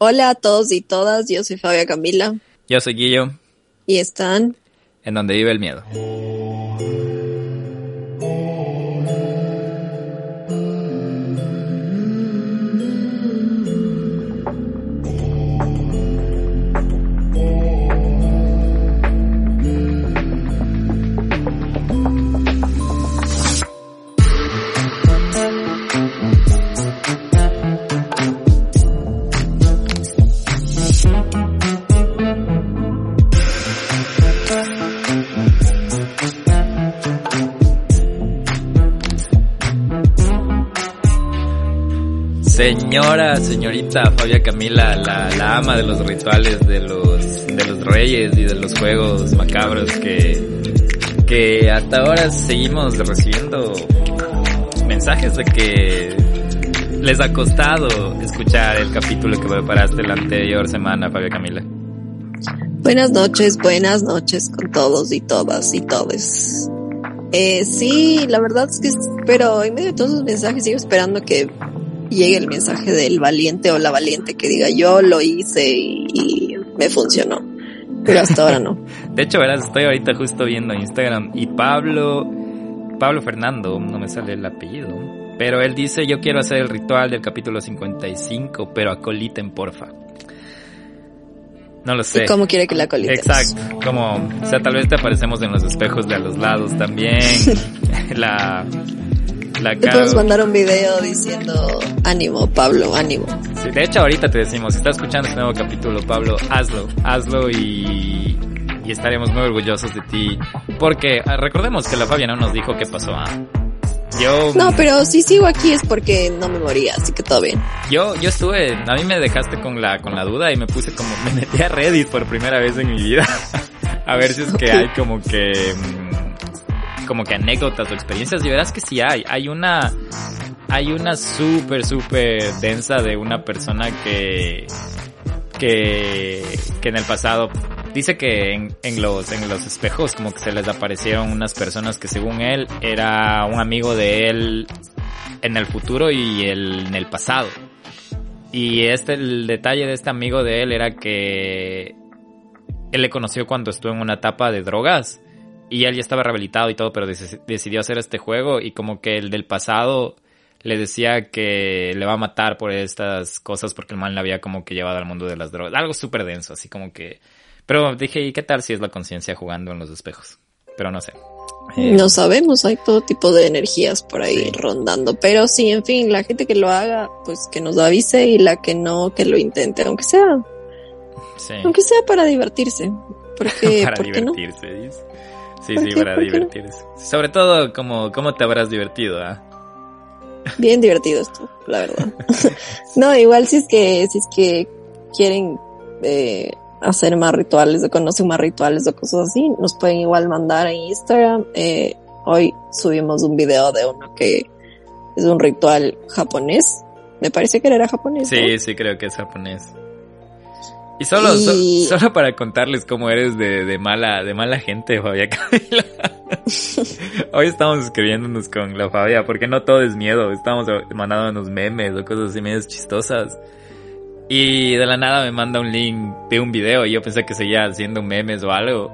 Hola a todos y todas, yo soy Fabia Camila. Yo soy Guillo. Y están... En donde vive el miedo. Señora, señorita Fabia Camila, la, ama de los rituales de los, de los reyes y de los juegos macabros que, que hasta ahora seguimos recibiendo mensajes de que les ha costado escuchar el capítulo que preparaste la anterior semana, Fabia Camila. Buenas noches, buenas noches con todos y todas y todes. Eh, sí, la verdad es que, pero en medio de todos los mensajes sigo esperando que llegue el mensaje del valiente o la valiente que diga yo lo hice y, me funcionó. Pero hasta ahora no. de hecho, verás, estoy ahorita justo viendo Instagram y Pablo, Pablo Fernando, no me sale el apellido, pero él dice yo quiero hacer el ritual del capítulo 55, pero acoliten porfa. No lo sé. ¿Y cómo quiere que la acoliten? Exacto. Como, o sea, tal vez te aparecemos en los espejos de a los lados también. la, la Te podemos mandar un video diciendo ánimo, Pablo, ánimo. Sí, de hecho ahorita te decimos, si estás escuchando este nuevo capítulo, Pablo, hazlo, hazlo y, y estaremos muy orgullosos de ti. Porque ah, recordemos que la Fabia no nos dijo qué pasó. ¿ah? Yo... No, pero si sigo aquí es porque no me moría, así que todo bien. Yo, yo estuve, a mí me dejaste con la, con la duda y me puse como, me metí a Reddit por primera vez en mi vida. a ver si es que hay como que mm, como que anécdotas o experiencias y verás que sí hay. Hay una, hay una súper, súper densa de una persona que, que, que en el pasado dice que en, en, los, en los espejos como que se les aparecieron unas personas que según él era un amigo de él en el futuro y el, en el pasado. Y este, el detalle de este amigo de él era que él le conoció cuando estuvo en una etapa de drogas y él ya estaba rehabilitado y todo, pero decidió hacer este juego y como que el del pasado le decía que le va a matar por estas cosas porque el mal le había como que llevado al mundo de las drogas. Algo súper denso, así como que... Pero dije, ¿y qué tal si es la conciencia jugando en los espejos? Pero no sé. Eh, no sabemos, hay todo tipo de energías por ahí rondando, pero sí, en fin, la gente que lo haga, pues que nos avise y la que no, que lo intente, aunque sea, sí. aunque sea para divertirse, porque, para divertirse, dice. Sí, sí, para divertirse. Sobre todo, como, ¿cómo te habrás divertido? Ah? Bien divertido esto, la verdad. no, igual si es que, si es que quieren eh, hacer más rituales o conocen más rituales o cosas así, nos pueden igual mandar en Instagram. Eh, hoy subimos un video de uno que es un ritual japonés. Me parece que era japonés. Sí, sí, creo que es japonés. Y solo, solo para contarles cómo eres de, de mala, de mala gente, Fabia Camila. Hoy estamos escribiéndonos con la Fabia, porque no todo es miedo, estamos mandándonos memes o cosas así medias chistosas. Y de la nada me manda un link de un video y yo pensé que seguía haciendo memes o algo.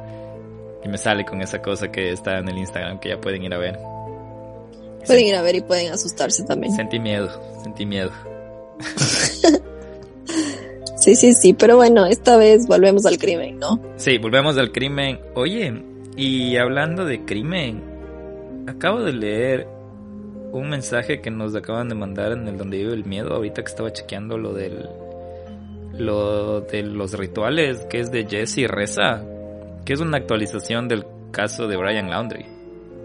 Y me sale con esa cosa que está en el Instagram que ya pueden ir a ver. Pueden ir a ver y pueden asustarse también. Sentí miedo, sentí miedo. Sí, sí, sí, pero bueno, esta vez volvemos al crimen, ¿no? Sí, volvemos al crimen. Oye, y hablando de crimen, acabo de leer un mensaje que nos acaban de mandar en el donde vive el miedo, ahorita que estaba chequeando lo del lo de los rituales, que es de Jesse Reza, que es una actualización del caso de Brian Laundry.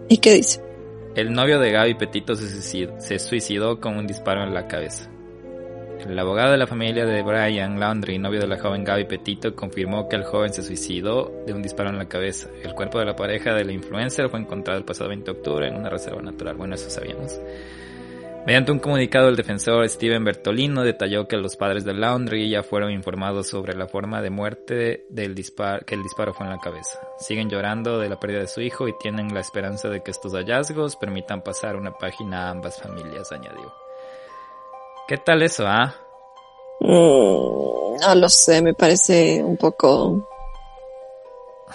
¿Y qué dice? El novio de Gaby Petito se suicidó, se suicidó con un disparo en la cabeza. El abogado de la familia de Brian Laundry, novio de la joven Gaby Petito, confirmó que el joven se suicidó de un disparo en la cabeza. El cuerpo de la pareja de la influencer fue encontrado el pasado 20 de octubre en una reserva natural. Bueno, eso sabíamos. Mediante un comunicado, el defensor Steven Bertolino detalló que los padres de Laundry ya fueron informados sobre la forma de muerte del disparo, que el disparo fue en la cabeza. Siguen llorando de la pérdida de su hijo y tienen la esperanza de que estos hallazgos permitan pasar una página a ambas familias, añadió. ¿Qué tal eso, ah? Mm, no lo sé, me parece un poco.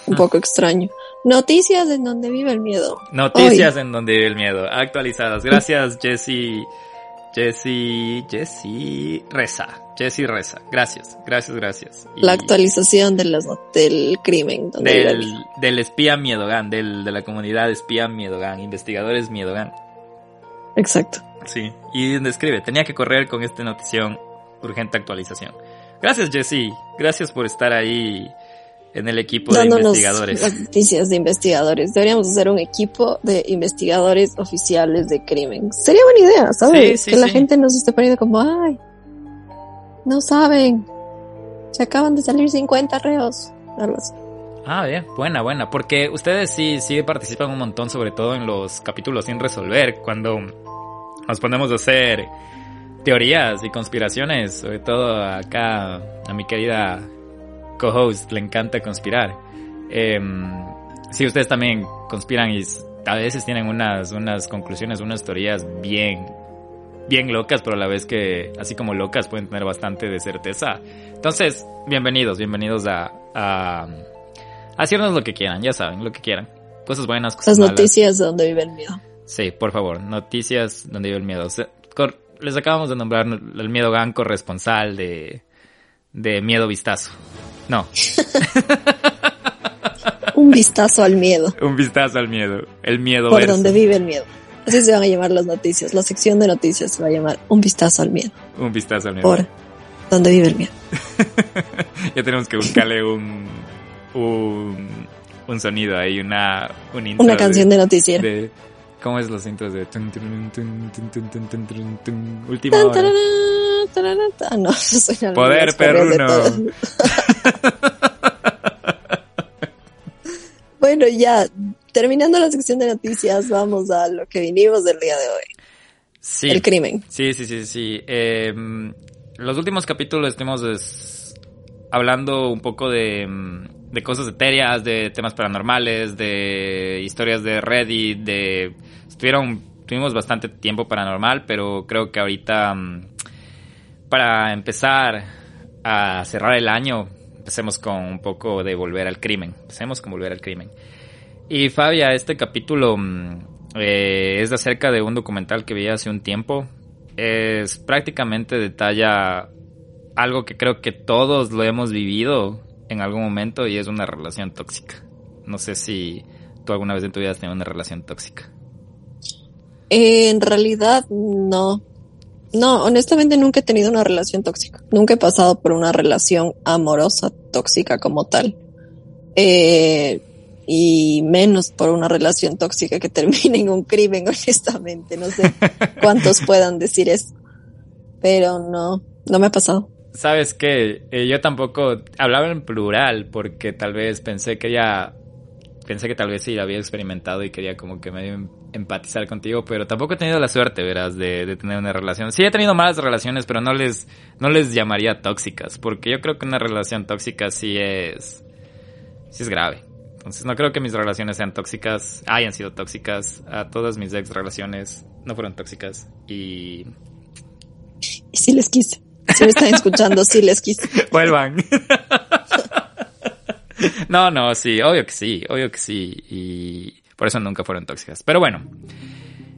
un poco extraño. Noticias en donde vive el miedo. Noticias en donde vive el miedo. Actualizadas. Gracias, Jesse. Jesse. Jesse. Reza. Jesse Reza. Gracias, gracias, gracias. La actualización de los, del crimen. del, del espía Miedogan, del, de la comunidad espía Miedogan, investigadores Miedogan. Exacto. Sí, y describe, tenía que correr con esta notición, urgente actualización. Gracias Jesse, gracias por estar ahí en el equipo de investigadores. Noticias de investigadores. Deberíamos hacer un equipo de investigadores oficiales de crimen. Sería buena idea, ¿sabes? que la gente nos esté poniendo como, ay, no saben, se acaban de salir 50 reos. Ah, bien, buena, buena. Porque ustedes sí, sí participan un montón, sobre todo en los capítulos sin resolver, cuando nos ponemos a hacer teorías y conspiraciones, sobre todo acá a mi querida co-host le encanta conspirar. Eh, sí, ustedes también conspiran y a veces tienen unas, unas conclusiones, unas teorías bien, bien locas, pero a la vez que, así como locas, pueden tener bastante de certeza. Entonces, bienvenidos, bienvenidos a, a, hacernos lo que quieran, ya saben, lo que quieran. Cosas buenas, cosas Las noticias de donde vive el miedo. Sí, por favor, noticias donde vive el miedo. les acabamos de nombrar el miedo gan corresponsal de, de Miedo Vistazo. No. Un vistazo al miedo. Un vistazo al miedo. El miedo. Por donde vive el miedo. Así se van a llamar las noticias. La sección de noticias se va a llamar Un vistazo al miedo. Un vistazo al miedo. Por donde vive el miedo. ya tenemos que buscarle un, un, un sonido ahí, una, un una canción de, noticiero. ¿Cómo es los intros de última hora? no, suena Poder perruno. bueno, ya, terminando la sección de noticias, vamos a lo que vinimos del día de hoy. Sí. El crimen. Sí, sí, sí, sí. Eh, los últimos capítulos estuvimos hablando un poco de de cosas etéreas, de temas paranormales, de historias de Reddit, de... Estuvieron, tuvimos bastante tiempo paranormal, pero creo que ahorita mm, para empezar a cerrar el año, empecemos con un poco de volver al crimen. Empecemos con volver al crimen. Y Fabia, este capítulo mm, eh, es acerca de un documental que vi hace un tiempo. Es prácticamente detalla algo que creo que todos lo hemos vivido en algún momento y es una relación tóxica. No sé si tú alguna vez en tu vida has tenido una relación tóxica. En realidad no. No, honestamente nunca he tenido una relación tóxica. Nunca he pasado por una relación amorosa tóxica como tal. Eh, y menos por una relación tóxica que termine en un crimen, honestamente. No sé cuántos puedan decir eso. Pero no, no me ha pasado. Sabes que eh, yo tampoco hablaba en plural porque tal vez pensé que ya pensé que tal vez sí había experimentado y quería como que medio em, empatizar contigo, pero tampoco he tenido la suerte, verás, de, de, tener una relación. Sí he tenido malas relaciones, pero no les, no les llamaría tóxicas, porque yo creo que una relación tóxica sí es, sí es grave. Entonces no creo que mis relaciones sean tóxicas, hayan sido tóxicas. A todas mis ex relaciones no fueron tóxicas y... Y sí les quise. Si me están escuchando, sí les quise. Vuelvan. No, no, sí, obvio que sí, obvio que sí. Y por eso nunca fueron tóxicas. Pero bueno,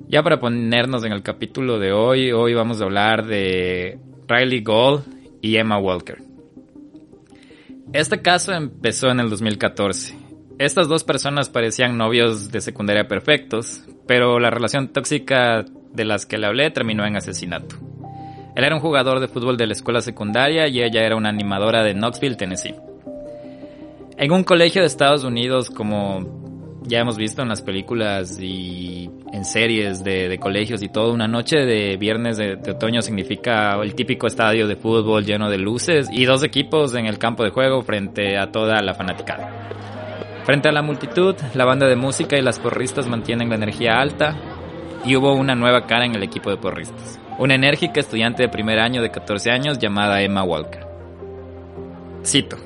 ya para ponernos en el capítulo de hoy, hoy vamos a hablar de Riley Gold y Emma Walker. Este caso empezó en el 2014. Estas dos personas parecían novios de secundaria perfectos, pero la relación tóxica de las que le hablé terminó en asesinato. Él era un jugador de fútbol de la escuela secundaria y ella era una animadora de Knoxville, Tennessee. En un colegio de Estados Unidos como ya hemos visto en las películas y en series de, colegios y todo, una noche de viernes de, otoño significa el típico estadio de fútbol lleno de luces y dos equipos en el campo de juego frente a toda la fanaticada. Frente a la multitud, la banda de música y las porristas mantienen la energía alta y hubo una nueva cara en el equipo de porristas. Una enérgica estudiante de primer año de 14 años llamada Emma Walker. Cito.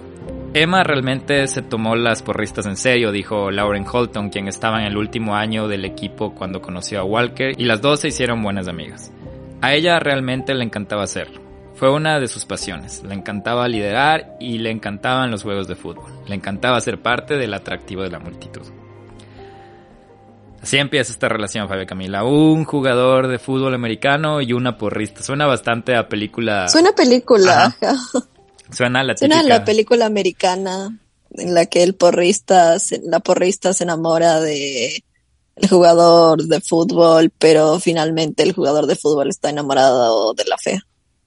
Emma realmente se tomó las porristas en serio, dijo Lauren Holton, quien estaba en el último año del equipo cuando conoció a Walker, y las dos se hicieron buenas amigas. A ella realmente le encantaba hacerlo. Fue una de sus pasiones. Le encantaba liderar y le encantaban los juegos de fútbol. Le encantaba ser parte del atractivo de la multitud. Así empieza esta relación, Fabio Camila. Un jugador de fútbol americano y una porrista. Suena bastante a película. Suena a película. Suena la Suena la película americana en la que el porrista, la porrista se enamora de el jugador de fútbol, pero finalmente el jugador de fútbol está enamorado de la fe.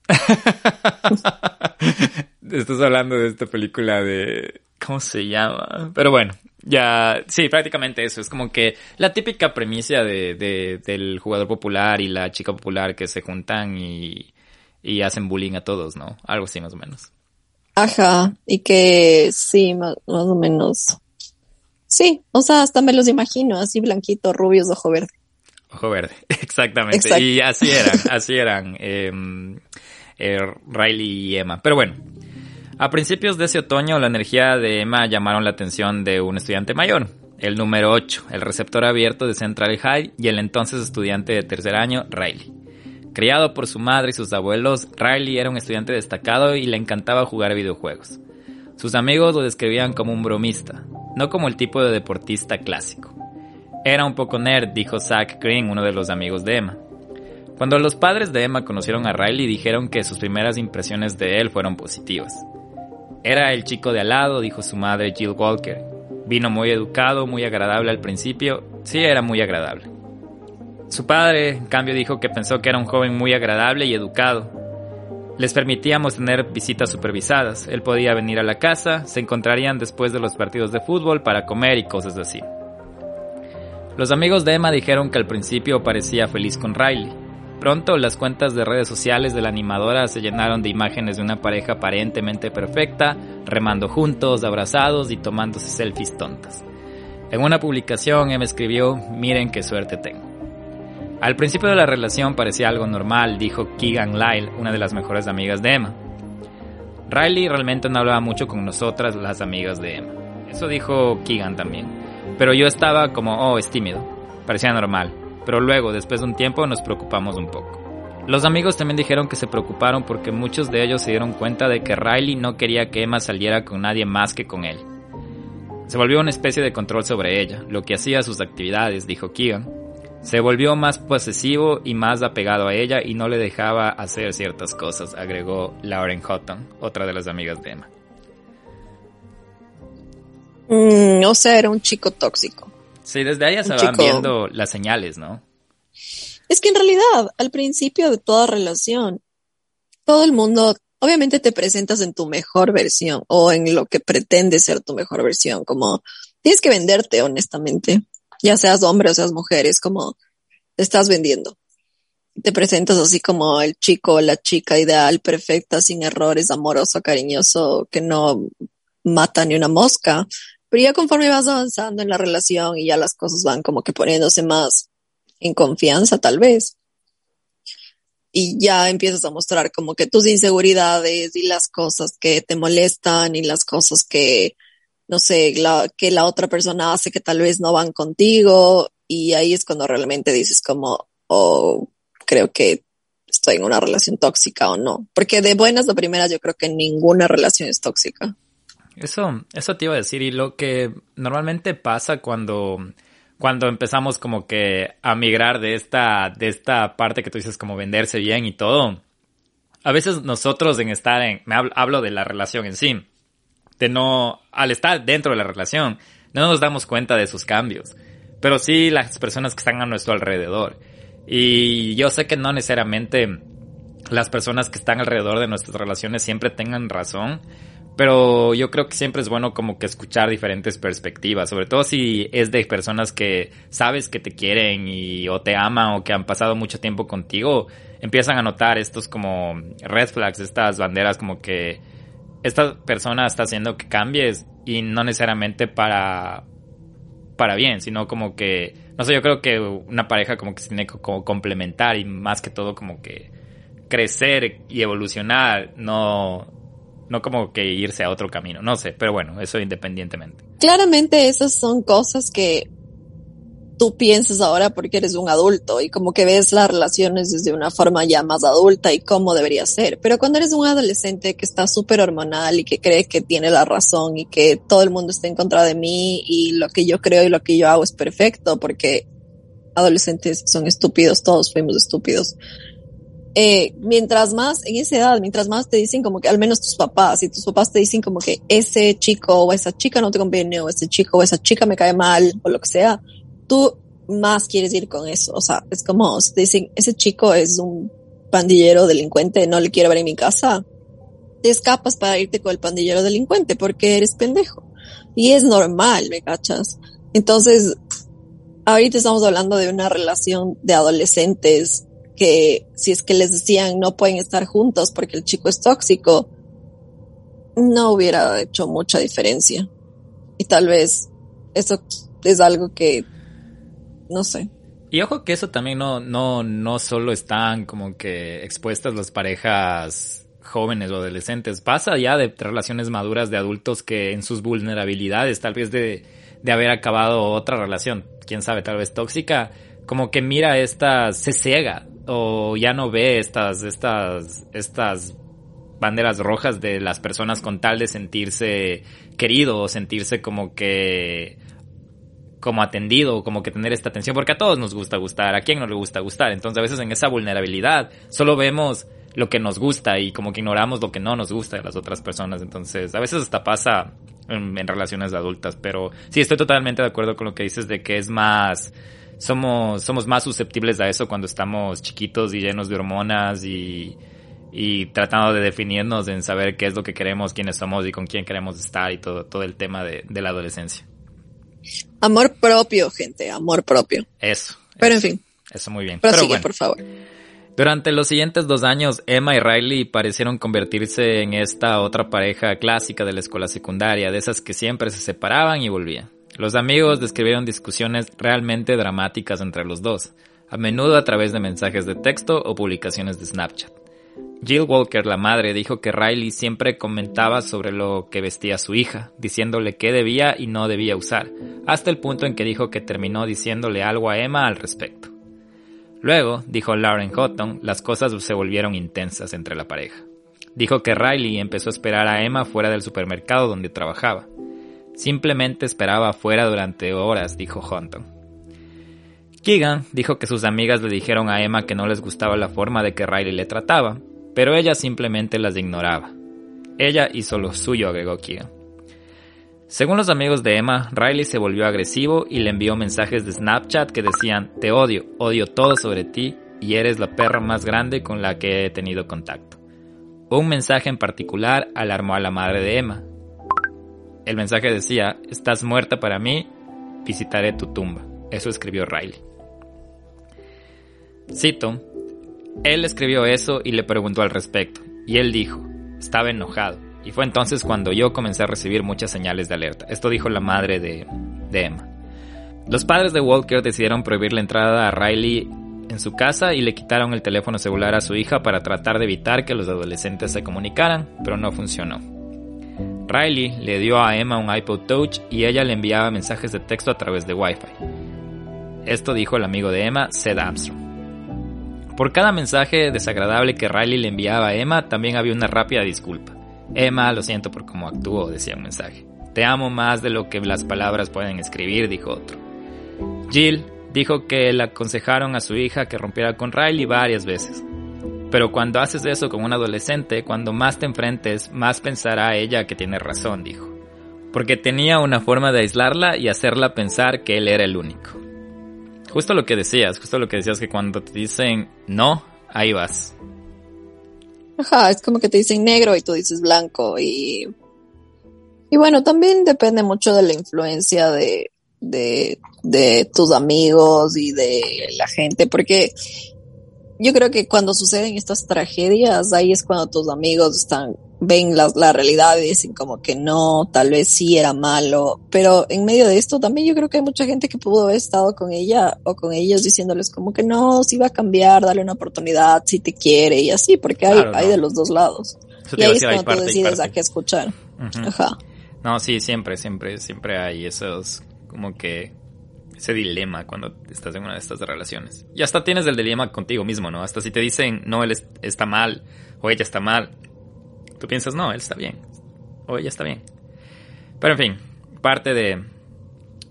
Estás hablando de esta película de ¿cómo se llama? Pero bueno, ya, sí, prácticamente eso. Es como que la típica premisa de, de, del jugador popular y la chica popular que se juntan y, y hacen bullying a todos, ¿no? Algo así más o menos. Ajá, y que sí, más, o menos. Sí, o sea, hasta me los imagino, así blanquito, rubios, ojo verde. Ojo verde, exactamente. Y así eran, así eran em, eh, Riley y Emma. Pero bueno, a principios de ese otoño la energía de Emma llamaron la atención de un estudiante mayor, el número 8, el receptor abierto de Central High y el entonces estudiante de tercer año, Riley. Criado por su madre y sus abuelos, Riley era un estudiante destacado y le encantaba jugar videojuegos. Sus amigos lo describían como un bromista, no como el tipo de deportista clásico. Era un poco nerd, dijo Zach Green, uno de los amigos de Emma. Cuando los padres de Emma conocieron a Riley dijeron que sus primeras impresiones de él fueron positivas. Era el chico de al lado, dijo su madre Jill Walker. Vino muy educado, muy agradable al principio. Sí, era muy agradable. Su padre, en cambio, dijo que pensó que era un joven muy agradable y educado. Les permitíamos tener visitas supervisadas. Él podía venir a la casa, se encontrarían después de los partidos de fútbol para comer y cosas así. Los amigos de Emma dijeron que al principio parecía feliz con Riley. Pronto las cuentas de redes sociales de la animadora se llenaron de imágenes de una pareja aparentemente perfecta, remando juntos, abrazados y tomándose selfies tontas. En una publicación Emma escribió, miren qué suerte tengo. Al principio de la relación parecía algo normal, dijo Keegan Lyle, una de las mejores amigas de Emma. Riley realmente no hablaba mucho con nosotras, las amigas de Emma. Eso dijo Keegan también. Pero yo estaba como, oh, es tímido. Parecía normal. Pero luego, después de un tiempo, nos preocupamos un poco. Los amigos también dijeron que se preocuparon porque muchos de ellos se dieron cuenta de que Riley no quería que Emma saliera con nadie más que con él. Se volvió una especie de control sobre ella, lo que hacía sus actividades, dijo Keegan. Se volvió más posesivo y más apegado a ella y no le dejaba hacer ciertas cosas, agregó Lauren Houghton, otra de las amigas de Emma. Mm, o sea, era un chico tóxico. Sí, desde ahí se van viendo las señales, ¿no? Es que en realidad, al principio de toda relación, todo el mundo, obviamente te presentas en tu mejor versión o en lo que pretende ser tu mejor versión, como tienes que venderte honestamente ya seas hombre o seas mujer, es como te estás vendiendo. Te presentas así como el chico o la chica ideal, perfecta, sin errores, amoroso, cariñoso, que no mata ni una mosca. Pero ya conforme vas avanzando en la relación y ya las cosas van como que poniéndose más en confianza, tal vez. Y ya empiezas a mostrar como que tus inseguridades y las cosas que te molestan y las cosas que no sé, la, que la otra persona hace que tal vez no van contigo y ahí es cuando realmente dices como, oh, creo que estoy en una relación tóxica o no. Porque de buenas a primeras yo creo que ninguna relación es tóxica. Eso, eso te iba a decir y lo que normalmente pasa cuando, cuando empezamos como que a migrar de esta, de esta parte que tú dices como venderse bien y todo. A veces nosotros en estar en, me hablo de la relación en sí de no, al estar dentro de la relación, no nos damos cuenta de sus cambios, pero sí las personas que están a nuestro alrededor. Y yo sé que no necesariamente las personas que están alrededor de nuestras relaciones siempre tengan razón, Pero yo creo que siempre es bueno como que escuchar diferentes perspectivas, sobre todo si es de personas que sabes que te quieren y o te aman o que han pasado mucho tiempo contigo, empiezan a notar estos como red flags, estas banderas como que esta persona está haciendo que cambies y no necesariamente para para bien, sino como que no sé, yo creo que una pareja como que se tiene que como complementar y más que todo como que crecer y evolucionar, no no como que irse a otro camino, no sé, pero bueno, eso independientemente. Claramente esas son cosas que tú piensas ahora porque eres un adulto y como que ves las relaciones desde una forma ya más adulta y cómo debería ser. Pero cuando eres un adolescente que está súper hormonal y que cree que tiene la razón y que todo el mundo está en contra de mí y lo que yo creo y lo que yo hago es perfecto porque adolescentes son estúpidos, todos fuimos estúpidos eh, mientras más, en esa edad, mientras más te dicen como que al menos tus papás, y tus papás te dicen como que ese chico o esa chica no te conviene, o ese chico o esa chica me cae mal, o lo que sea, tú más quieres ir con eso. O sea, es como si te dicen, ese chico es un pandillero delincuente, no le quiero ver en mi casa, te escapas para irte con el pandillero delincuente porque eres pendejo. Y es normal, ¿me cachas? Entonces, ahorita estamos hablando de una relación de adolescentes que si es que les decían no pueden estar juntos porque el chico es tóxico, no hubiera hecho mucha diferencia. Y tal vez eso es algo que, no sé. Y ojo que eso también no, no, no solo están como que expuestas las parejas jóvenes o adolescentes, pasa ya de relaciones maduras de adultos que en sus vulnerabilidades, tal vez de, de haber acabado otra relación, quién sabe, tal vez tóxica, como que mira estas, se ciega o ya no ve estas, estas, estas banderas rojas de las personas con tal de sentirse querido o sentirse como que como atendido, como que tener esta atención, porque a todos nos gusta gustar, a quién no le gusta gustar, entonces a veces en esa vulnerabilidad solo vemos lo que nos gusta y como que ignoramos lo que no nos gusta de las otras personas, entonces a veces hasta pasa en, relaciones adultas, pero sí estoy totalmente de acuerdo con lo que dices de que es más somos, somos más susceptibles a eso cuando estamos chiquitos y llenos de hormonas y, y tratando de definirnos en saber qué es lo que queremos, quiénes somos y con quién queremos estar y todo, todo el tema de, de la adolescencia. Amor propio, gente, amor propio. Eso. Pero en fin. Eso muy bien. Pero bueno, por favor. Durante los siguientes dos años, Emma y Riley parecieron convertirse en esta otra pareja clásica de la escuela secundaria, de esas que siempre se separaban y volvían. Los amigos describieron discusiones realmente dramáticas entre los dos, a menudo a través de mensajes de texto o publicaciones de Snapchat. Jill Walker, la madre, dijo que Riley siempre comentaba sobre lo que vestía su hija, diciéndole qué debía y no debía usar, hasta el punto en que dijo que terminó diciéndole algo a Emma al respecto. Luego, dijo Lauren Houghton, las cosas se volvieron intensas entre la pareja. Dijo que Riley empezó a esperar a Emma fuera del supermercado donde trabajaba, Simplemente esperaba afuera durante horas, dijo Hunton. Keegan dijo que sus amigas le dijeron a Emma que no les gustaba la forma de que Riley le trataba, pero ella simplemente las ignoraba. Ella hizo lo suyo, agregó Keegan. Según los amigos de Emma, Riley se volvió agresivo y le envió mensajes de Snapchat que decían, te odio, odio todo sobre ti y eres la perra más grande con la que he tenido contacto. Un mensaje en particular alarmó a la madre de Emma, el mensaje decía, estás muerta para mí, visitaré tu tumba. Eso escribió Riley. Cito, él escribió eso y le preguntó al respecto, y él dijo, estaba enojado. Y fue entonces cuando yo comencé a recibir muchas señales de alerta. Esto dijo la madre de, de Emma. Los padres de Walker decidieron prohibir la entrada a Riley en su casa y le quitaron el teléfono celular a su hija para tratar de evitar que los adolescentes se comunicaran, pero no funcionó. Riley le dio a Emma un iPod Touch y ella le enviaba mensajes de texto a través de Wi-Fi. Esto dijo el amigo de Emma, Seth Armstrong. Por cada mensaje desagradable que Riley le enviaba a Emma, también había una rápida disculpa. Emma, lo siento por cómo actuó, decía un mensaje. Te amo más de lo que las palabras pueden escribir, dijo otro. Jill dijo que le aconsejaron a su hija que rompiera con Riley varias veces. Pero cuando haces eso con un adolescente, cuando más te enfrentes, más pensará ella que tiene razón, dijo. Porque tenía una forma de aislarla y hacerla pensar que él era el único. Justo lo que decías, justo lo que decías que cuando te dicen no, ahí vas. Ajá, es como que te dicen negro y tú dices blanco y Y bueno, también depende mucho de la influencia de, de, de tus amigos y de la gente, porque yo creo que cuando suceden estas tragedias, ahí es cuando tus amigos están, ven la, la realidad y dicen como que no, tal vez sí era malo, pero en medio de esto también yo creo que hay mucha gente que pudo haber estado con ella o con ellos diciéndoles como que no, si va a cambiar, dale una oportunidad, si te quiere y así, porque hay, hay de los dos lados. y ahí es cuando tú decides a qué escuchar. Ajá. No, sí, siempre, siempre, siempre hay esos como que ese dilema cuando estás en una de estas relaciones. Y hasta tienes el dilema contigo mismo, ¿no? Hasta si te dicen, no, él está mal o ella está mal, tú piensas, no, él está bien o ella está bien. Pero en fin, parte de,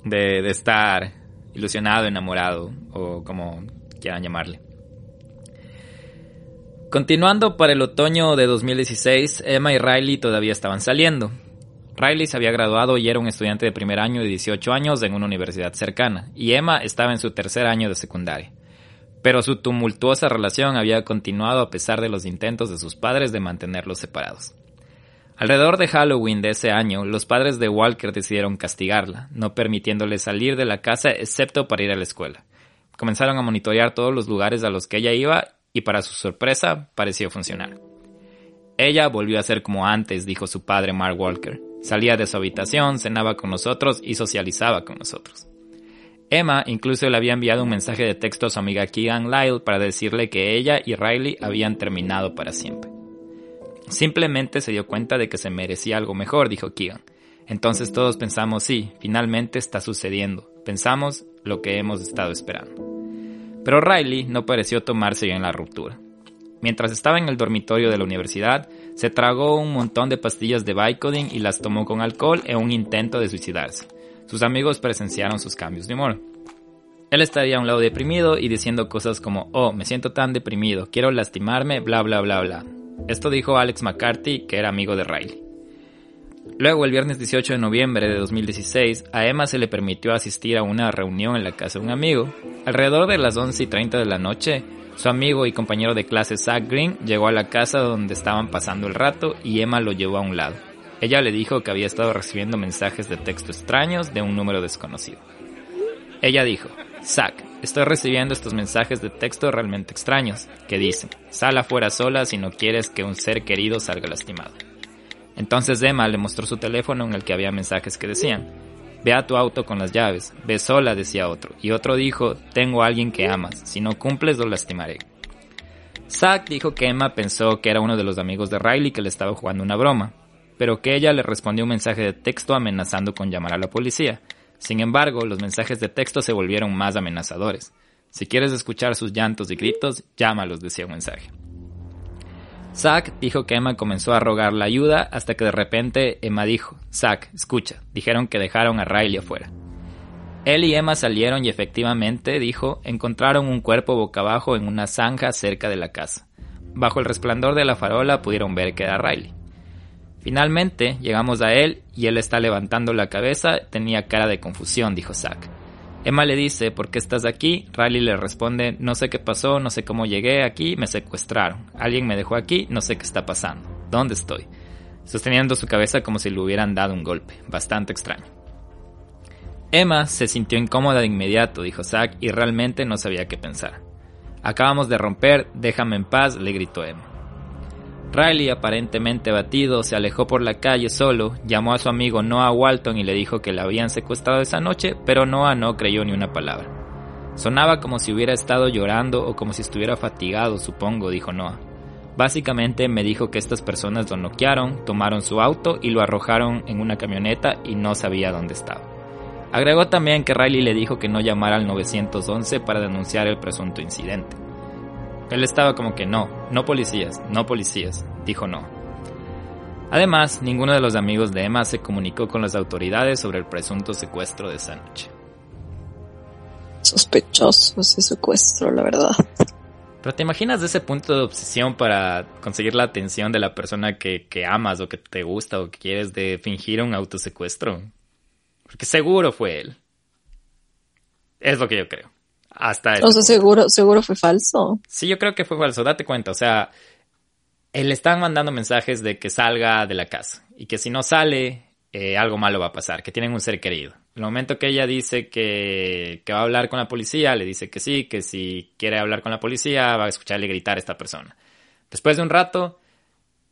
de, de estar ilusionado, enamorado o como quieran llamarle. Continuando para el otoño de 2016, Emma y Riley todavía estaban saliendo. Riley se había graduado y era un estudiante de primer año de 18 años en una universidad cercana, y Emma estaba en su tercer año de secundaria. Pero su tumultuosa relación había continuado a pesar de los intentos de sus padres de mantenerlos separados. Alrededor de Halloween de ese año, los padres de Walker decidieron castigarla, no permitiéndole salir de la casa excepto para ir a la escuela. Comenzaron a monitorear todos los lugares a los que ella iba y para su sorpresa pareció funcionar. Ella volvió a ser como antes, dijo su padre Mark Walker. Salía de su habitación, cenaba con nosotros y socializaba con nosotros. Emma incluso le había enviado un mensaje de texto a su amiga Keegan Lyle para decirle que ella y Riley habían terminado para siempre. Simplemente se dio cuenta de que se merecía algo mejor, dijo Keegan. Entonces todos pensamos, sí, finalmente está sucediendo. Pensamos lo que hemos estado esperando. Pero Riley no pareció tomarse bien la ruptura. Mientras estaba en el dormitorio de la universidad, se tragó un montón de pastillas de Vicodin y las tomó con alcohol en un intento de suicidarse. Sus amigos presenciaron sus cambios de humor. Él estaría a un lado deprimido y diciendo cosas como, oh, me siento tan deprimido, quiero lastimarme, bla bla bla bla. Esto dijo Alex McCarthy, que era amigo de Riley. Luego, el viernes 18 de noviembre de 2016, a Emma se le permitió asistir a una reunión en la casa de un amigo. Alrededor de las 11 y 30 de la noche, su amigo y compañero de clase Zach Green llegó a la casa donde estaban pasando el rato y Emma lo llevó a un lado. Ella le dijo que había estado recibiendo mensajes de texto extraños de un número desconocido. Ella dijo, Zach, estoy recibiendo estos mensajes de texto realmente extraños, que dicen, sal afuera sola si no quieres que un ser querido salga lastimado. Entonces Emma le mostró su teléfono en el que había mensajes que decían, Ve a tu auto con las llaves. Ve sola, decía otro. Y otro dijo, tengo a alguien que amas. Si no cumples, lo lastimaré. Zack dijo que Emma pensó que era uno de los amigos de Riley que le estaba jugando una broma, pero que ella le respondió un mensaje de texto amenazando con llamar a la policía. Sin embargo, los mensajes de texto se volvieron más amenazadores. Si quieres escuchar sus llantos y gritos, llámalos, decía un mensaje. Zack dijo que Emma comenzó a rogar la ayuda hasta que de repente Emma dijo, Zack, escucha, dijeron que dejaron a Riley afuera. Él y Emma salieron y efectivamente, dijo, encontraron un cuerpo boca abajo en una zanja cerca de la casa. Bajo el resplandor de la farola pudieron ver que era Riley. Finalmente llegamos a él y él está levantando la cabeza, tenía cara de confusión, dijo Zack. Emma le dice, ¿por qué estás aquí? Riley le responde, no sé qué pasó, no sé cómo llegué aquí, me secuestraron. Alguien me dejó aquí, no sé qué está pasando. ¿Dónde estoy? Sosteniendo su cabeza como si le hubieran dado un golpe. Bastante extraño. Emma se sintió incómoda de inmediato, dijo Zack, y realmente no sabía qué pensar. Acabamos de romper, déjame en paz, le gritó Emma. Riley, aparentemente abatido, se alejó por la calle solo, llamó a su amigo Noah Walton y le dijo que la habían secuestrado esa noche, pero Noah no creyó ni una palabra. Sonaba como si hubiera estado llorando o como si estuviera fatigado, supongo, dijo Noah. Básicamente me dijo que estas personas lo noquearon, tomaron su auto y lo arrojaron en una camioneta y no sabía dónde estaba. Agregó también que Riley le dijo que no llamara al 911 para denunciar el presunto incidente. Él estaba como que no, no policías, no policías, dijo no. Además, ninguno de los amigos de Emma se comunicó con las autoridades sobre el presunto secuestro de esa noche. Sospechoso ese secuestro, la verdad. Pero te imaginas ese punto de obsesión para conseguir la atención de la persona que, que amas o que te gusta o que quieres de fingir un autosecuestro. Porque seguro fue él. Es lo que yo creo. Hasta o sea, seguro, seguro fue falso. Sí, yo creo que fue falso. Date cuenta, o sea, él están mandando mensajes de que salga de la casa y que si no sale, eh, algo malo va a pasar, que tienen un ser querido. El momento que ella dice que, que, va a hablar con la policía, le dice que sí, que si quiere hablar con la policía va a escucharle gritar a esta persona. Después de un rato,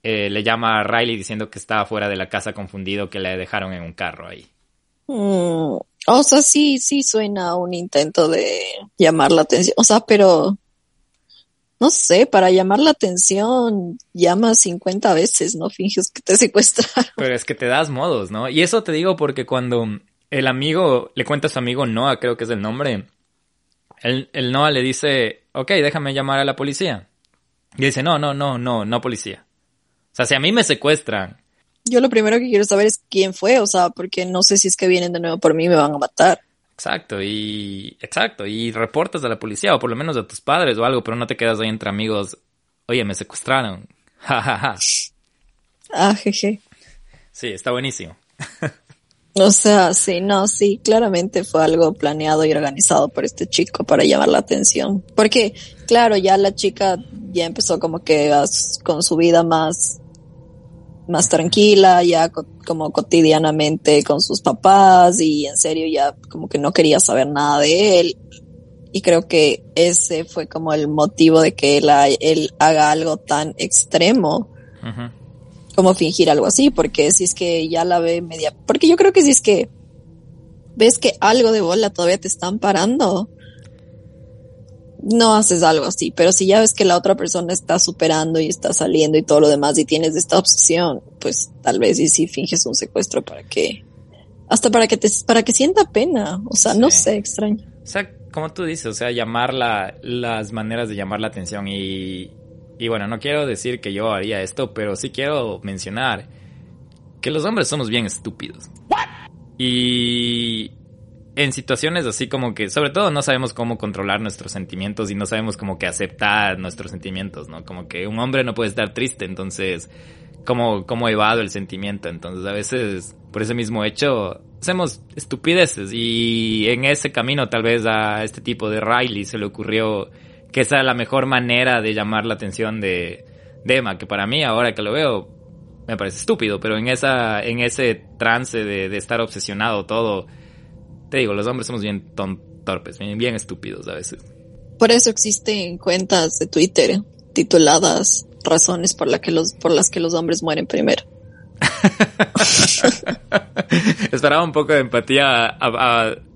eh, le llama a Riley diciendo que estaba fuera de la casa confundido, que le dejaron en un carro ahí. Mm, o sea, sí, sí suena un intento de llamar la atención. O sea, pero no sé, para llamar la atención, llama 50 veces, no finges que te secuestraron. Pero es que te das modos, ¿no? Y eso te digo porque cuando el amigo le cuenta a su amigo Noah, creo que es el nombre, el, el Noah le dice, ok, déjame llamar a la policía. Y dice, no, no, no, no, no policía. O sea, si a mí me secuestran. Yo lo primero que quiero saber es quién fue, o sea, porque no sé si es que vienen de nuevo por mí y me van a matar. Exacto, y exacto, y reportas a la policía o por lo menos a tus padres o algo, pero no te quedas ahí entre amigos. Oye, me secuestraron. Ja, Ah, jeje. Sí, está buenísimo. o sea, sí, no, sí, claramente fue algo planeado y organizado por este chico para llamar la atención. Porque, claro, ya la chica ya empezó como que con su vida más más tranquila, ya como cotidianamente con sus papás y en serio ya como que no quería saber nada de él. Y creo que ese fue como el motivo de que él, él haga algo tan extremo como fingir algo así, porque si es que ya la ve media, porque yo creo que si es que ves que algo de bola todavía te están parando, no haces algo así, pero si ya ves que la otra persona está superando y está saliendo y todo lo demás y tienes esta obsesión, pues tal vez y si finges un secuestro para que hasta para que te para que sienta pena, o sea, no sé, extraño. O sea, como tú dices, o sea, llamar la, las maneras de llamar la atención y y bueno, no quiero decir que yo haría esto, pero sí quiero mencionar que los hombres somos bien estúpidos. Y en situaciones así como que, sobre todo no sabemos cómo controlar nuestros sentimientos y no sabemos como que aceptar nuestros sentimientos, ¿no? Como que un hombre no puede estar triste, entonces, como, como evado el sentimiento, entonces a veces, por ese mismo hecho, hacemos estupideces y en ese camino tal vez a este tipo de Riley se le ocurrió que esa era la mejor manera de llamar la atención de, de Emma, que para mí ahora que lo veo me parece estúpido, pero en esa, en ese trance de, de estar obsesionado todo, te digo, los hombres somos bien torpes, bien, estúpidos a veces. Por eso existen cuentas de Twitter tituladas razones por, la que los, por las que los hombres mueren primero. Esperaba un poco de empatía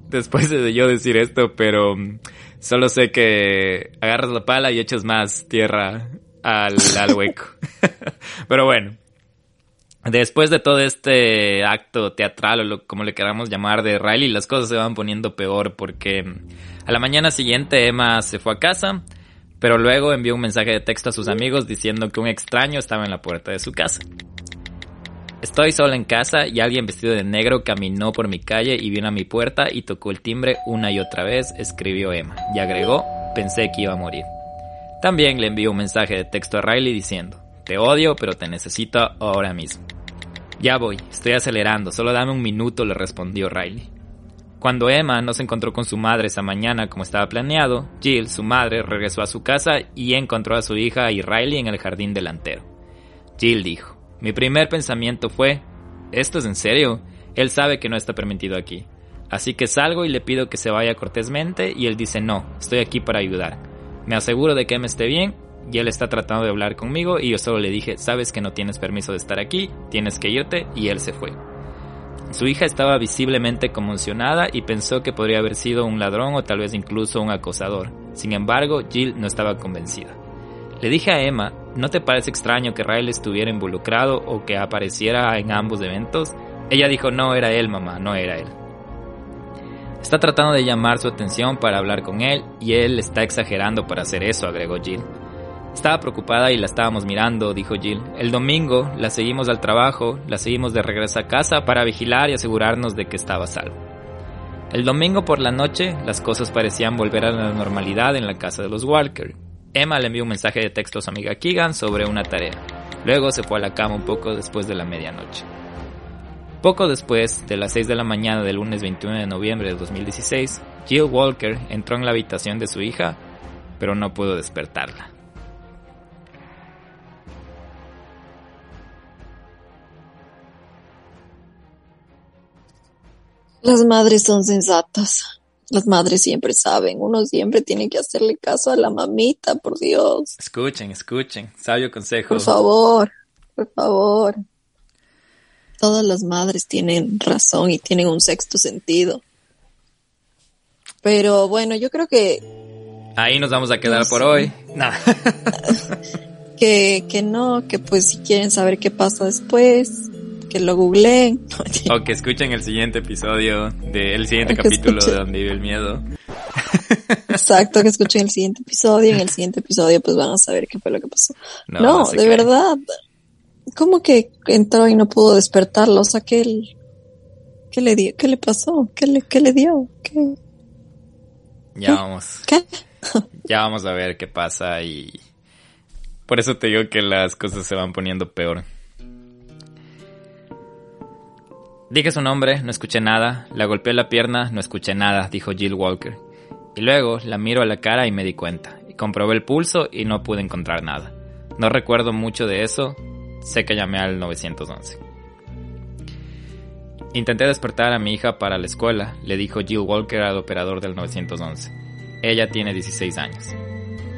después de yo decir esto, pero mm, solo sé que agarras la pala y echas más tierra al, al hueco. pero bueno, Después de todo este acto teatral o lo, como le queramos llamar de Riley, las cosas se van poniendo peor porque a la mañana siguiente Emma se fue a casa, pero luego envió un mensaje de texto a sus amigos diciendo que un extraño estaba en la puerta de su casa. Estoy sola en casa y alguien vestido de negro caminó por mi calle y vino a mi puerta y tocó el timbre una y otra vez, escribió Emma, y agregó, pensé que iba a morir. También le envió un mensaje de texto a Riley diciendo, te odio, pero te necesito ahora mismo. Ya voy, estoy acelerando, solo dame un minuto, le respondió Riley. Cuando Emma no se encontró con su madre esa mañana como estaba planeado, Jill, su madre, regresó a su casa y encontró a su hija y Riley en el jardín delantero. Jill dijo, mi primer pensamiento fue, ¿esto es en serio? Él sabe que no está permitido aquí. Así que salgo y le pido que se vaya cortésmente y él dice no, estoy aquí para ayudar. Me aseguro de que Emma esté bien y él está tratando de hablar conmigo y yo solo le dije, sabes que no tienes permiso de estar aquí, tienes que irte y él se fue. Su hija estaba visiblemente conmocionada y pensó que podría haber sido un ladrón o tal vez incluso un acosador. Sin embargo, Jill no estaba convencida. Le dije a Emma, ¿no te parece extraño que Riley estuviera involucrado o que apareciera en ambos eventos? Ella dijo, no era él, mamá, no era él. Está tratando de llamar su atención para hablar con él y él está exagerando para hacer eso, agregó Jill. Estaba preocupada y la estábamos mirando, dijo Jill. El domingo la seguimos al trabajo, la seguimos de regreso a casa para vigilar y asegurarnos de que estaba salvo. El domingo por la noche las cosas parecían volver a la normalidad en la casa de los Walker. Emma le envió un mensaje de texto a su amiga Keegan sobre una tarea. Luego se fue a la cama un poco después de la medianoche. Poco después de las 6 de la mañana del lunes 21 de noviembre de 2016, Jill Walker entró en la habitación de su hija, pero no pudo despertarla. Las madres son sensatas. Las madres siempre saben. Uno siempre tiene que hacerle caso a la mamita, por Dios. Escuchen, escuchen. Sabio consejo. Por favor, por favor. Todas las madres tienen razón y tienen un sexto sentido. Pero bueno, yo creo que... Ahí nos vamos a quedar por hoy. No. que, que no, que pues si quieren saber qué pasa después, que lo googleen. o que escuchen el siguiente episodio del siguiente capítulo de Donde vive el miedo. Exacto, que escuchen el siguiente episodio. En el siguiente episodio pues van a saber qué fue lo que pasó. No, de verdad. ¿Cómo que entró y no pudo despertarlo? O sea, ¿qué, qué le dio? ¿Qué le pasó? ¿Qué le, qué le dio? ¿Qué? Ya vamos. ¿Qué? ya vamos a ver qué pasa y por eso te digo que las cosas se van poniendo peor. Dije su nombre, no escuché nada, la golpeé la pierna, no escuché nada, dijo Jill Walker. Y luego la miro a la cara y me di cuenta. Y comprobé el pulso y no pude encontrar nada. No recuerdo mucho de eso, sé que llamé al 911. Intenté despertar a mi hija para la escuela, le dijo Jill Walker al operador del 911. Ella tiene 16 años.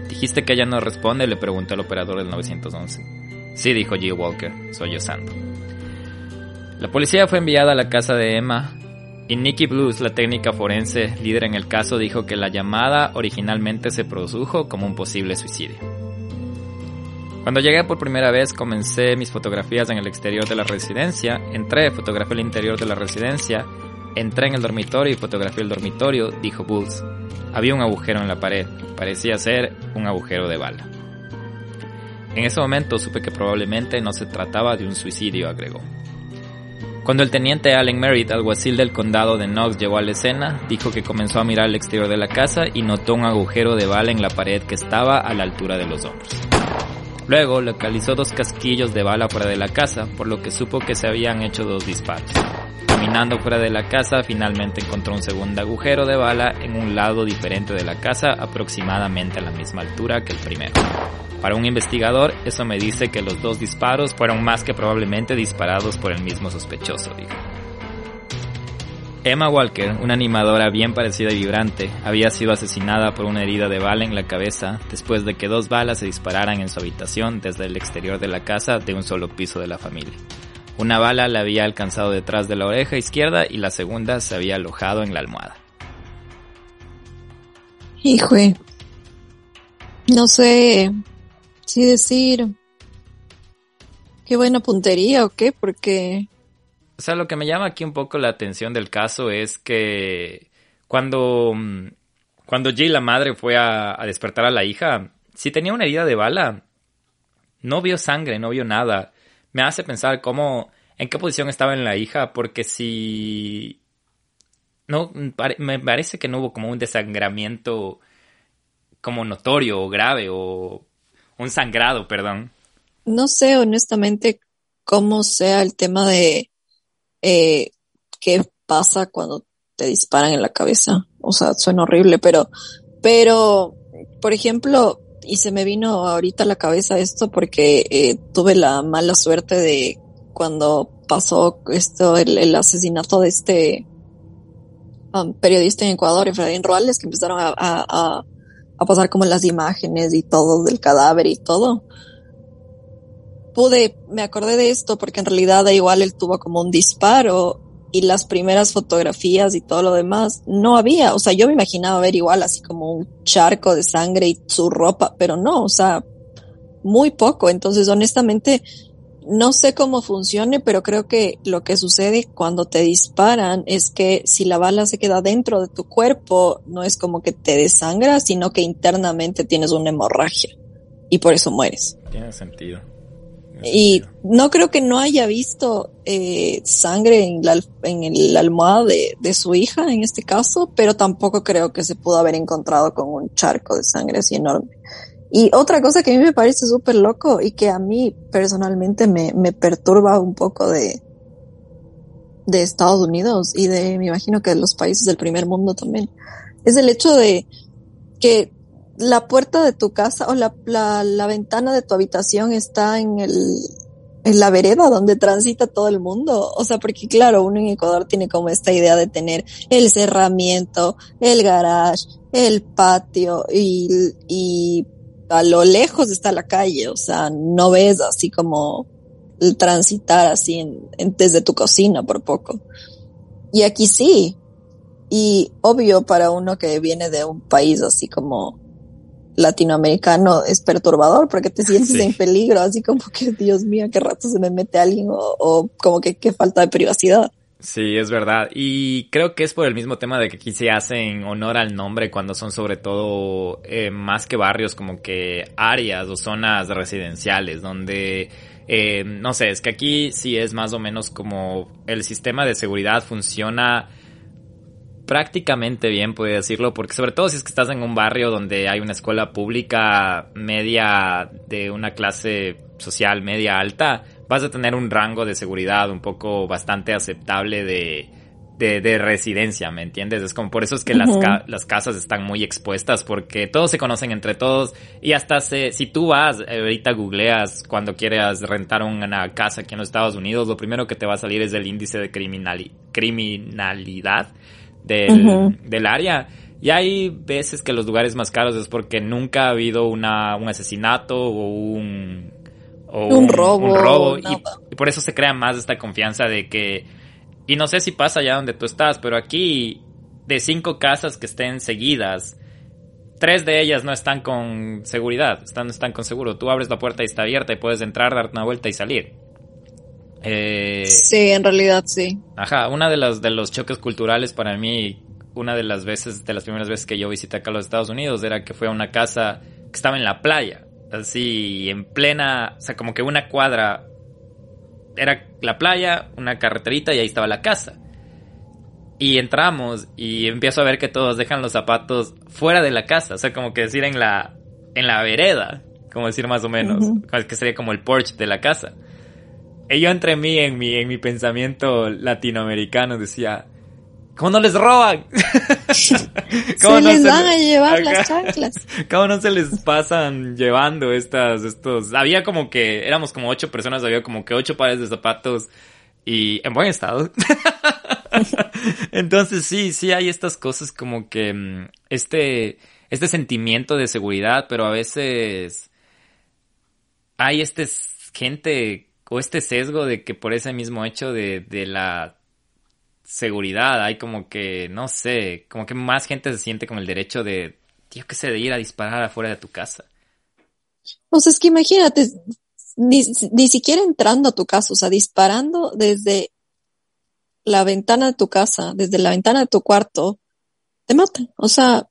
¿Dijiste que ella no responde? Le preguntó el operador del 911. Sí, dijo Jill Walker, sollozando. La policía fue enviada a la casa de Emma y Nikki Blues, la técnica forense líder en el caso, dijo que la llamada originalmente se produjo como un posible suicidio. Cuando llegué por primera vez comencé mis fotografías en el exterior de la residencia, entré, fotografié el interior de la residencia, entré en el dormitorio y fotografié el dormitorio, dijo Bulls. Había un agujero en la pared, parecía ser un agujero de bala. En ese momento supe que probablemente no se trataba de un suicidio, agregó. Cuando el teniente Allen Merritt, alguacil del condado de Knox, llegó a la escena, dijo que comenzó a mirar el exterior de la casa y notó un agujero de bala en la pared que estaba a la altura de los hombros. Luego localizó dos casquillos de bala fuera de la casa, por lo que supo que se habían hecho dos disparos. Caminando fuera de la casa, finalmente encontró un segundo agujero de bala en un lado diferente de la casa, aproximadamente a la misma altura que el primero. Para un investigador, eso me dice que los dos disparos fueron más que probablemente disparados por el mismo sospechoso, dijo. Emma Walker, una animadora bien parecida y vibrante, había sido asesinada por una herida de bala en la cabeza después de que dos balas se dispararan en su habitación desde el exterior de la casa de un solo piso de la familia. Una bala la había alcanzado detrás de la oreja izquierda y la segunda se había alojado en la almohada. Hijo, no sé, Sí decir qué buena puntería o qué, porque... O sea, lo que me llama aquí un poco la atención del caso es que cuando, mm, cuando Jay, la madre, fue a, despertar a la hija, si tenía una herida de bala, no vio sangre, no vio nada. Me hace pensar cómo, en qué posición estaba en la hija, porque si... No, me parece que no hubo como un desangramiento como notorio o grave o un sangrado, perdón. No sé honestamente cómo sea el tema de eh, qué pasa cuando te disparan en la cabeza. O sea, suena horrible, pero, pero, por ejemplo, y se me vino ahorita a la cabeza esto porque eh, tuve la mala suerte de cuando pasó esto, el, asesinato de este um, periodista en Ecuador, Efraín Roales, que empezaron a pasar como las imágenes y todo del cadáver y todo. Pude, me acordé de esto porque en realidad igual él tuvo como un disparo y las primeras fotografías y todo lo demás no había, o sea, yo me imaginaba ver igual así como un charco de sangre y su ropa, pero no, o sea, muy poco. Entonces, honestamente, no sé cómo funcione, pero creo que lo que sucede cuando te disparan es que si la bala se queda dentro de tu cuerpo, no es como que te desangra, sino que internamente tienes una hemorragia y por eso mueres. Tiene sentido. y no creo que no haya visto eh, sangre en la, en el almohada de, de su hija en este caso, pero tampoco creo que se pudo haber encontrado con un charco de sangre así enorme. Y otra cosa que a mí me parece súper loco y que a mí personalmente me, me perturba un poco de, de Estados Unidos y de, me imagino que de los países del primer mundo también, es el hecho de que la puerta de tu casa o la, la, la ventana de tu habitación está en el, en la vereda donde transita todo el mundo. O sea, porque claro, uno en Ecuador tiene como esta idea de tener el cerramiento, el garage, el patio y, y a lo lejos está la calle. O sea, no ves así como el transitar así en, desde tu cocina por poco. Y aquí sí. Y obvio para uno que viene de un país así como latinoamericano es perturbador porque te sientes en peligro, así como que Dios mío, qué rato se me mete alguien o, como que qué falta de privacidad. Sí, es verdad. Y creo que es por el mismo tema de que aquí se hacen honor al nombre cuando son sobre todo eh, más que barrios, como que áreas o zonas residenciales donde, eh, no sé, es que aquí sí es más o menos como el sistema de seguridad funciona prácticamente bien, puede decirlo, porque sobre todo si es que estás en un barrio donde hay una escuela pública media de una clase social media alta, vas a tener un rango de seguridad un poco bastante aceptable de, de, residencia, ¿me entiendes? Es como por eso es que las, las casas están muy expuestas porque todos se conocen entre todos y hasta se, si tú vas, eh, ahorita googleas cuando quieras rentar una casa aquí en los Estados Unidos, lo primero que te va a salir es el índice de criminalidad del, del área. Y hay veces que los lugares más caros es porque nunca ha habido una, un asesinato o un, un, robo. Un robo y, por eso se crea más esta confianza de que, y no sé si pasa allá donde tú estás, pero aquí de cinco casas que estén seguidas, tres de ellas no están con seguridad, están, están con seguro. Tú abres la puerta y está abierta y puedes entrar, darte una vuelta y salir. Eh, sí, en realidad sí. Ajá, una de las de los choques culturales para mí, una de las veces, de las primeras veces que yo visité acá a los Estados Unidos, era que fue a una casa que estaba en la playa, así en plena, o sea, como que una cuadra era la playa, una carreterita y ahí estaba la casa. Y entramos y empiezo a ver que todos dejan los zapatos fuera de la casa, o sea, como que decir en la en la vereda, como decir más o menos, que sería como el porch de la casa. Y yo entre mí, en mi, en mi pensamiento latinoamericano, decía, ¿cómo no les roban? ¿Cómo se les van a llevar las chanclas. ¿Cómo no se les pasan llevando estas, estos? Había como que, éramos como ocho personas, había como que ocho pares de zapatos y en buen estado. Entonces sí, sí hay estas cosas como que mm, este, este sentimiento de seguridad, pero a veces hay este gente o este sesgo de que por ese mismo hecho de, de la seguridad hay como que, no sé, como que más gente se siente con el derecho de, tío, qué sé, de ir a disparar afuera de tu casa. O sea, es que imagínate, ni, ni siquiera entrando a tu casa, o sea, disparando desde la ventana de tu casa, desde la ventana de tu cuarto, te matan. O sea.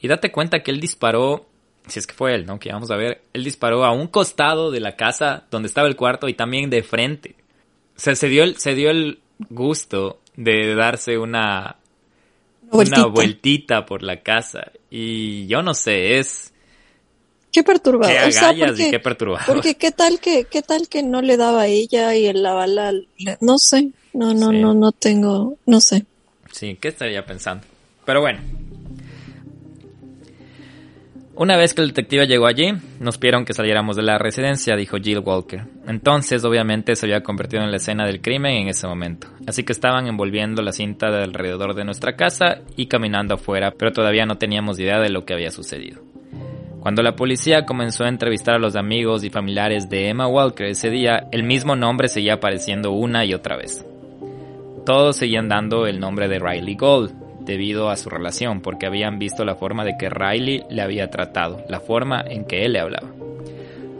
Y date cuenta que él disparó si es que fue él, ¿no? Que vamos a ver, él disparó a un costado de la casa donde estaba el cuarto y también de frente. O sea, se dio el, se dio el gusto de darse una, una vueltita por la casa. Y yo no sé, es... Qué perturbador. Qué agallas y qué perturbador. Porque qué tal que, qué tal que no le daba a ella y la bala, no sé, no, no, no, no tengo, no sé. Sí, ¿qué estaría pensando? Pero bueno, una vez que el detective llegó allí, nos pidieron que saliéramos de la residencia, dijo Jill Walker. Entonces, obviamente, se había convertido en la escena del crimen en ese momento. Así que estaban envolviendo la cinta de alrededor de nuestra casa y caminando afuera, pero todavía no teníamos idea de lo que había sucedido. Cuando la policía comenzó a entrevistar a los amigos y familiares de Emma Walker ese día, el mismo nombre seguía apareciendo una y otra vez. Todos seguían dando el nombre de Riley Gold, debido a su relación, porque habían visto la forma de que Riley le había tratado, la forma en que él le hablaba.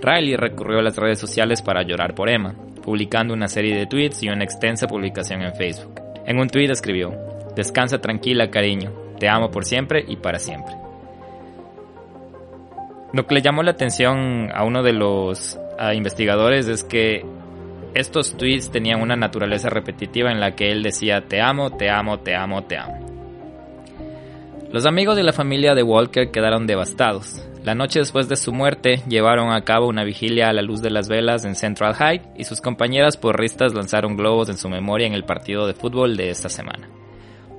Riley recurrió a las redes sociales para llorar por Emma, publicando una serie de tweets y una extensa publicación en Facebook. En un tweet escribió, Descansa tranquila, cariño, te amo por siempre y para siempre. Lo que le llamó la atención a uno de los investigadores es que estos tweets tenían una naturaleza repetitiva en la que él decía te amo, te amo, te amo, te amo. Los amigos de la familia de Walker quedaron devastados. La noche después de su muerte, llevaron a cabo una vigilia a la luz de las velas en Central High y sus compañeras porristas lanzaron globos en su memoria en el partido de fútbol de esta semana.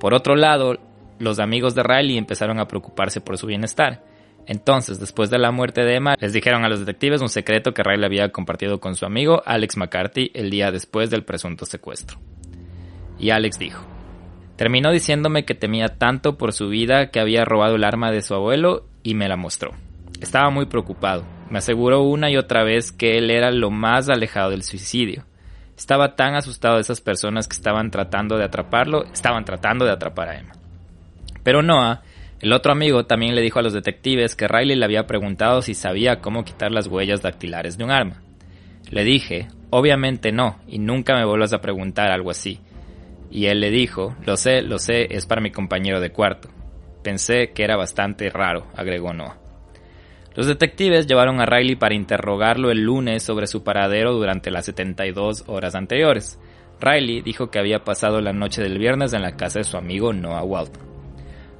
Por otro lado, los amigos de Riley empezaron a preocuparse por su bienestar. Entonces, después de la muerte de Emma, les dijeron a los detectives un secreto que Riley había compartido con su amigo Alex McCarthy el día después del presunto secuestro. Y Alex dijo, terminó diciéndome que temía tanto por su vida que había robado el arma de su abuelo y me la mostró. Estaba muy preocupado. Me aseguró una y otra vez que él era lo más alejado del suicidio. Estaba tan asustado de esas personas que estaban tratando de atraparlo, estaban tratando de atrapar a Emma. Pero Noah el otro amigo también le dijo a los detectives que Riley le había preguntado si sabía cómo quitar las huellas dactilares de un arma. Le dije, obviamente no, y nunca me vuelvas a preguntar algo así. Y él le dijo, lo sé, lo sé, es para mi compañero de cuarto. Pensé que era bastante raro, agregó Noah. Los detectives llevaron a Riley para interrogarlo el lunes sobre su paradero durante las 72 horas anteriores. Riley dijo que había pasado la noche del viernes en la casa de su amigo Noah Walton.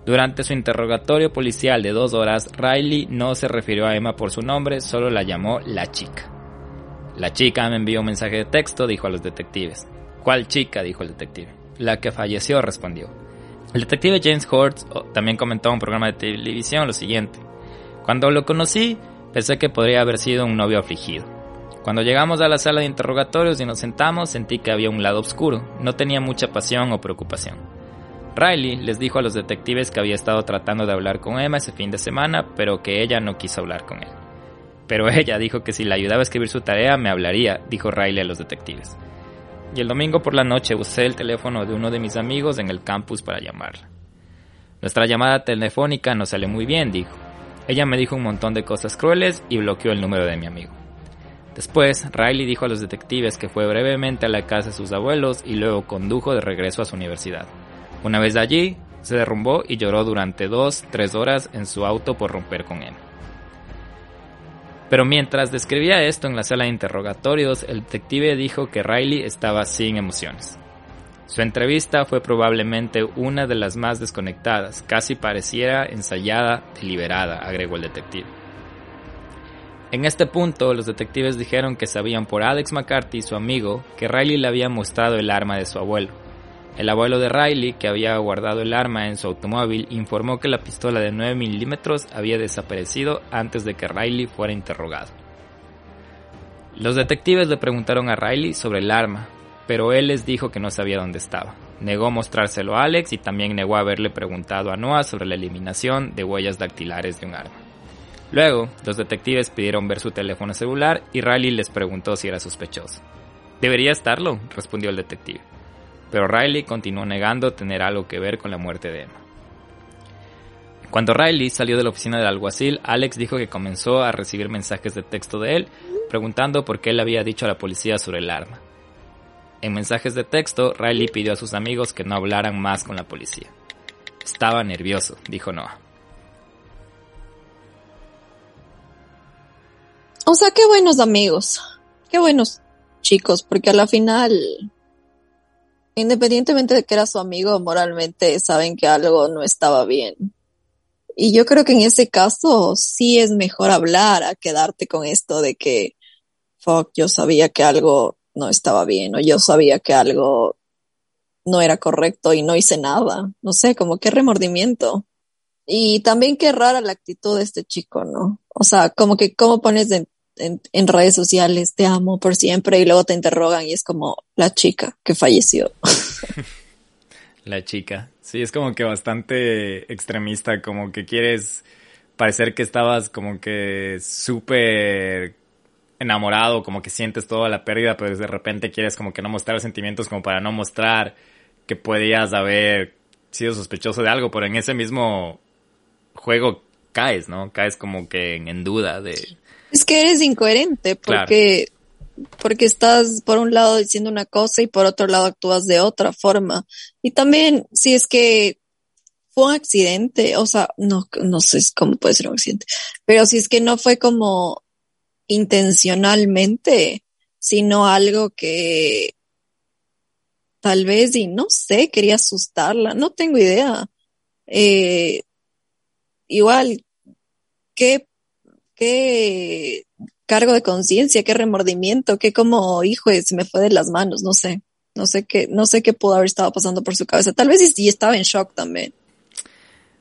Durante su interrogatorio policial de dos horas, Riley no se refirió a Emma por su nombre, solo la llamó la chica. La chica me envió un mensaje de texto, dijo a los detectives. ¿Cuál chica? dijo el detective. La que falleció, respondió. El detective James Hortz oh, también comentó en un programa de televisión lo siguiente. Cuando lo conocí, pensé que podría haber sido un novio afligido. Cuando llegamos a la sala de interrogatorios y nos sentamos, sentí que había un lado oscuro. No tenía mucha pasión o preocupación. Riley les dijo a los detectives que había estado tratando de hablar con Emma ese fin de semana, pero que ella no quiso hablar con él. Pero ella dijo que si le ayudaba a escribir su tarea me hablaría, dijo Riley a los detectives. Y el domingo por la noche usé el teléfono de uno de mis amigos en el campus para llamarla. Nuestra llamada telefónica no salió muy bien, dijo. Ella me dijo un montón de cosas crueles y bloqueó el número de mi amigo. Después, Riley dijo a los detectives que fue brevemente a la casa de sus abuelos y luego condujo de regreso a su universidad. Una vez allí, se derrumbó y lloró durante dos, tres horas en su auto por romper con él. Pero mientras describía esto en la sala de interrogatorios, el detective dijo que Riley estaba sin emociones. Su entrevista fue probablemente una de las más desconectadas, casi pareciera ensayada, deliberada, agregó el detective. En este punto, los detectives dijeron que sabían por Alex McCarthy, su amigo, que Riley le había mostrado el arma de su abuelo, el abuelo de Riley, que había guardado el arma en su automóvil, informó que la pistola de 9 milímetros había desaparecido antes de que Riley fuera interrogado. Los detectives le preguntaron a Riley sobre el arma, pero él les dijo que no sabía dónde estaba. Negó mostrárselo a Alex y también negó haberle preguntado a Noah sobre la eliminación de huellas dactilares de un arma. Luego, los detectives pidieron ver su teléfono celular y Riley les preguntó si era sospechoso. Debería estarlo, respondió el detective pero Riley continuó negando tener algo que ver con la muerte de Emma. Cuando Riley salió de la oficina del alguacil, Alex dijo que comenzó a recibir mensajes de texto de él preguntando por qué él había dicho a la policía sobre el arma. En mensajes de texto, Riley pidió a sus amigos que no hablaran más con la policía. Estaba nervioso, dijo Noah. O sea, qué buenos amigos, qué buenos chicos, porque a la final independientemente de que era su amigo, moralmente saben que algo no estaba bien. Y yo creo que en ese caso sí es mejor hablar a quedarte con esto de que, fuck, yo sabía que algo no estaba bien o yo sabía que algo no era correcto y no hice nada. No sé, como qué remordimiento. Y también qué rara la actitud de este chico, ¿no? O sea, como que cómo pones de, en, redes sociales, te amo por siempre, y luego te interrogan y es como la chica que falleció. la chica. Sí, es como que bastante extremista, como que quieres parecer que estabas como que súper enamorado, como que sientes toda la pérdida, pero de repente quieres como que no mostrar sentimientos como para no mostrar que podías haber sido sospechoso de algo, pero en ese mismo juego caes, ¿no? Caes como que en duda de es que eres incoherente porque, porque estás por un lado diciendo una cosa y por otro lado actúas de otra forma. Y también si es que fue un accidente, o sea, no, no sé cómo puede ser un accidente, pero si es que no fue como intencionalmente, sino algo que tal vez, y no sé, quería asustarla, no tengo idea. Eh, igual, ¿qué qué cargo de conciencia, qué remordimiento, qué como, hijo, se me fue de las manos, no sé. No sé qué, no sé qué pudo haber estado pasando por su cabeza. Tal vez sí estaba en shock también.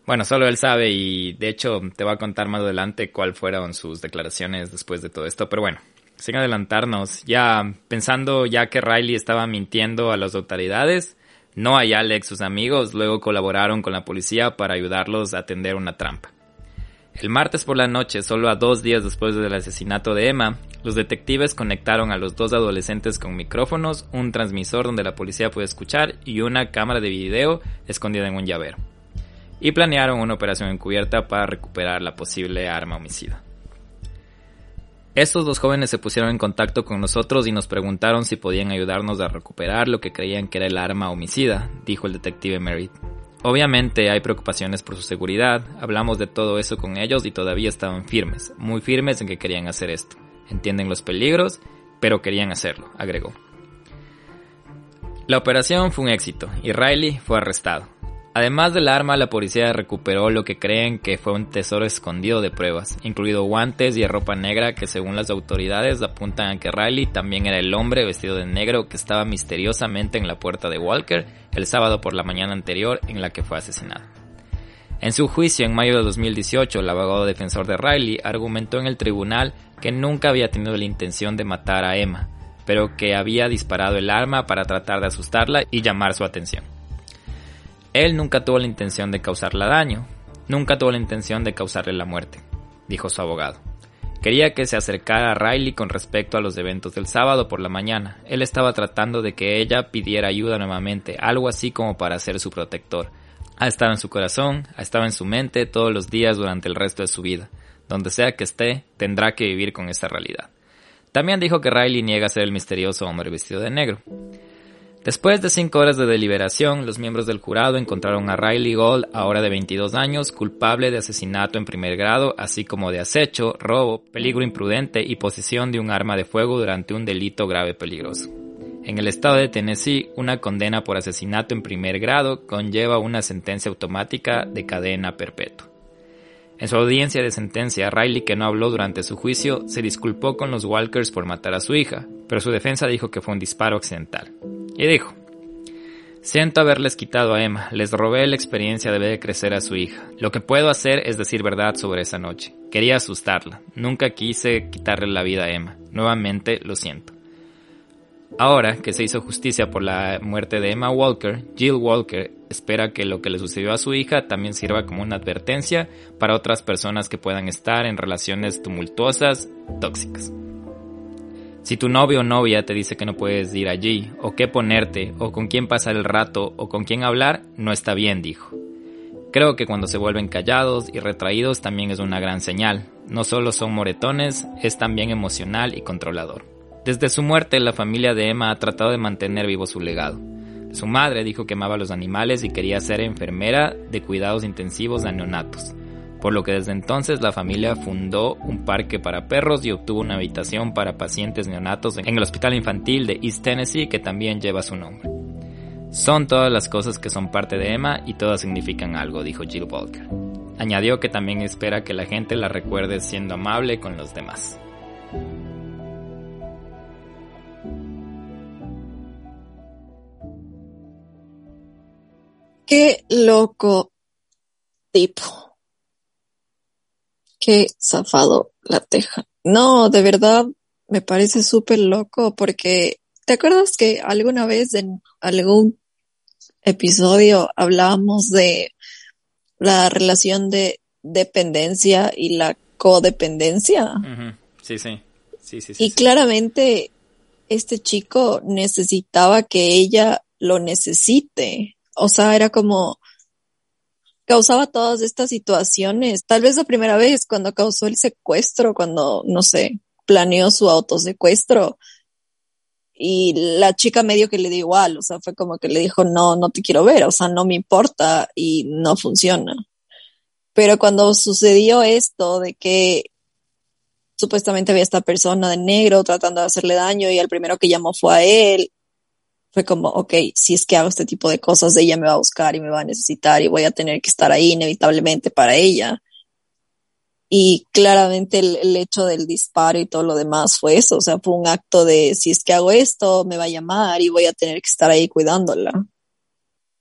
Bueno, solo él sabe y de hecho te va a contar más adelante cuál fueron sus declaraciones después de todo esto, pero bueno, sin adelantarnos, ya pensando ya que Riley estaba mintiendo a las autoridades, Noah y Alex, sus amigos, luego colaboraron con la policía para ayudarlos a atender una trampa. El martes por la noche, solo a dos días después del asesinato de Emma, los detectives conectaron a los dos adolescentes con micrófonos, un transmisor donde la policía puede escuchar y una cámara de video escondida en un llavero. Y planearon una operación encubierta para recuperar la posible arma homicida. Estos dos jóvenes se pusieron en contacto con nosotros y nos preguntaron si podían ayudarnos a recuperar lo que creían que era el arma homicida, dijo el detective Merritt. Obviamente hay preocupaciones por su seguridad, hablamos de todo eso con ellos y todavía estaban firmes, muy firmes en que querían hacer esto. Entienden los peligros, pero querían hacerlo, agregó. La operación fue un éxito y Riley fue arrestado. Además del arma, la policía recuperó lo que creen que fue un tesoro escondido de pruebas, incluido guantes y ropa negra que según las autoridades apuntan a que Riley también era el hombre vestido de negro que estaba misteriosamente en la puerta de Walker el sábado por la mañana anterior en la que fue asesinado. En su juicio en mayo de 2018, el abogado defensor de Riley argumentó en el tribunal que nunca había tenido la intención de matar a Emma, pero que había disparado el arma para tratar de asustarla y llamar su atención. Él nunca tuvo la intención de causarle daño, nunca tuvo la intención de causarle la muerte, dijo su abogado. Quería que se acercara a Riley con respecto a los eventos del sábado por la mañana. Él estaba tratando de que ella pidiera ayuda nuevamente, algo así como para ser su protector. Ha estado en su corazón, ha estado en su mente todos los días durante el resto de su vida. Donde sea que esté, tendrá que vivir con esta realidad. También dijo que Riley niega ser el misterioso hombre vestido de negro. Después de cinco horas de deliberación, los miembros del jurado encontraron a Riley Gold, ahora de 22 años, culpable de asesinato en primer grado, así como de acecho, robo, peligro imprudente y posesión de un arma de fuego durante un delito grave peligroso. En el estado de Tennessee, una condena por asesinato en primer grado conlleva una sentencia automática de cadena perpetua. En su audiencia de sentencia, Riley, que no habló durante su juicio, se disculpó con los Walkers por matar a su hija, pero su defensa dijo que fue un disparo accidental. Y dijo, Siento haberles quitado a Emma, les robé la experiencia de ver crecer a su hija. Lo que puedo hacer es decir verdad sobre esa noche. Quería asustarla, nunca quise quitarle la vida a Emma. Nuevamente lo siento. Ahora que se hizo justicia por la muerte de Emma Walker, Jill Walker espera que lo que le sucedió a su hija también sirva como una advertencia para otras personas que puedan estar en relaciones tumultuosas, tóxicas. Si tu novio o novia te dice que no puedes ir allí, o qué ponerte, o con quién pasar el rato, o con quién hablar, no está bien, dijo. Creo que cuando se vuelven callados y retraídos también es una gran señal. No solo son moretones, es también emocional y controlador. Desde su muerte, la familia de Emma ha tratado de mantener vivo su legado. Su madre dijo que amaba a los animales y quería ser enfermera de cuidados intensivos de neonatos, por lo que desde entonces la familia fundó un parque para perros y obtuvo una habitación para pacientes neonatos en el Hospital Infantil de East Tennessee que también lleva su nombre. Son todas las cosas que son parte de Emma y todas significan algo, dijo Jill Walker. Añadió que también espera que la gente la recuerde siendo amable con los demás. Qué loco tipo. Qué zafado la teja. No, de verdad me parece súper loco porque ¿te acuerdas que alguna vez en algún episodio hablábamos de la relación de dependencia y la codependencia? Sí, sí. Sí, sí, y claramente este chico necesitaba que ella lo necesite. O sea, era como causaba todas estas situaciones. Tal vez la primera vez cuando causó el secuestro, cuando, no sé, planeó su autosecuestro. Y la chica medio que le dio igual, o sea, fue como que le dijo, no, no te quiero ver, o sea, no me importa y no funciona. Pero cuando sucedió esto de que supuestamente había esta persona de negro tratando de hacerle daño y el primero que llamó fue a él fue como, ok, si es que hago este tipo de cosas, ella me va a buscar y me va a necesitar y voy a tener que estar ahí inevitablemente para ella. Y claramente el, hecho del disparo y todo lo demás fue eso, o sea, fue un acto de, si es que hago esto, me va a llamar y voy a tener que estar ahí cuidándola.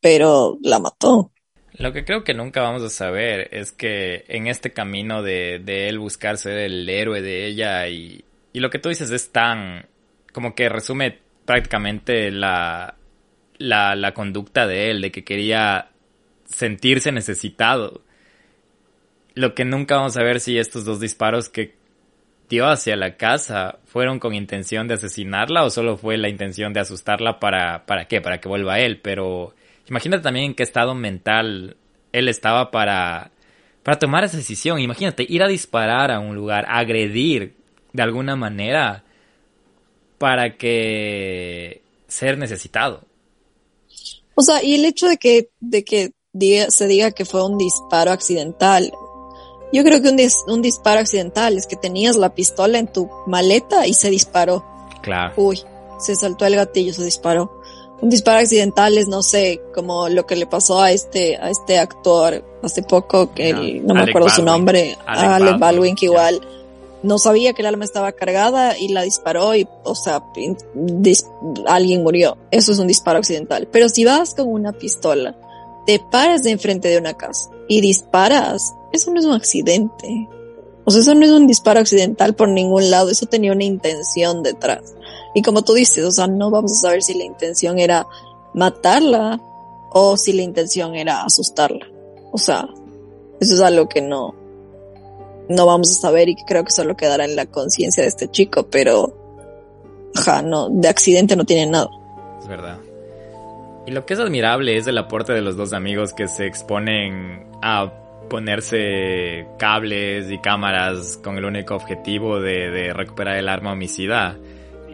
Pero la mató. Lo que creo que nunca vamos a saber es que en este camino de, de él buscar ser el héroe de ella y, y lo que tú dices es tan como que resume prácticamente la, la, conducta de él, de que quería sentirse necesitado. Lo que nunca vamos a ver si estos dos disparos que dio hacia la casa fueron con intención de asesinarla o solo fue la intención de asustarla para, para qué, para que vuelva él, pero imagínate también en qué estado mental él estaba para, para tomar esa decisión. Imagínate ir a disparar a un lugar, agredir de alguna manera para que ser necesitado. O sea, y el hecho de que, de que se diga que fue un disparo accidental, yo creo que un, un disparo accidental es que tenías la pistola en tu maleta y se disparó. Claro. Uy, se saltó el gatillo, se disparó. Un disparo accidental es, no sé, como lo que le pasó a este, a este actor hace poco, que no, me acuerdo su nombre, a Alec Baldwin, que igual no sabía que el arma estaba cargada y la disparó y, o sea, alguien murió. Eso es un disparo accidental. Pero si vas con una pistola, te paras de enfrente de una casa y disparas, eso no es un accidente. O sea, eso no es un disparo accidental por ningún lado, eso tenía una intención detrás. Y como tú dices, o sea, no vamos a saber si la intención era matarla o si la intención era asustarla. O sea, eso es algo que no, no vamos a saber y que creo que solo quedará en la conciencia de este chico, pero, ajá, no, de accidente no tiene nada. Es verdad. Y lo que es admirable es el aporte de los dos amigos que se exponen a ponerse cables y cámaras con el único objetivo de, recuperar el arma homicida.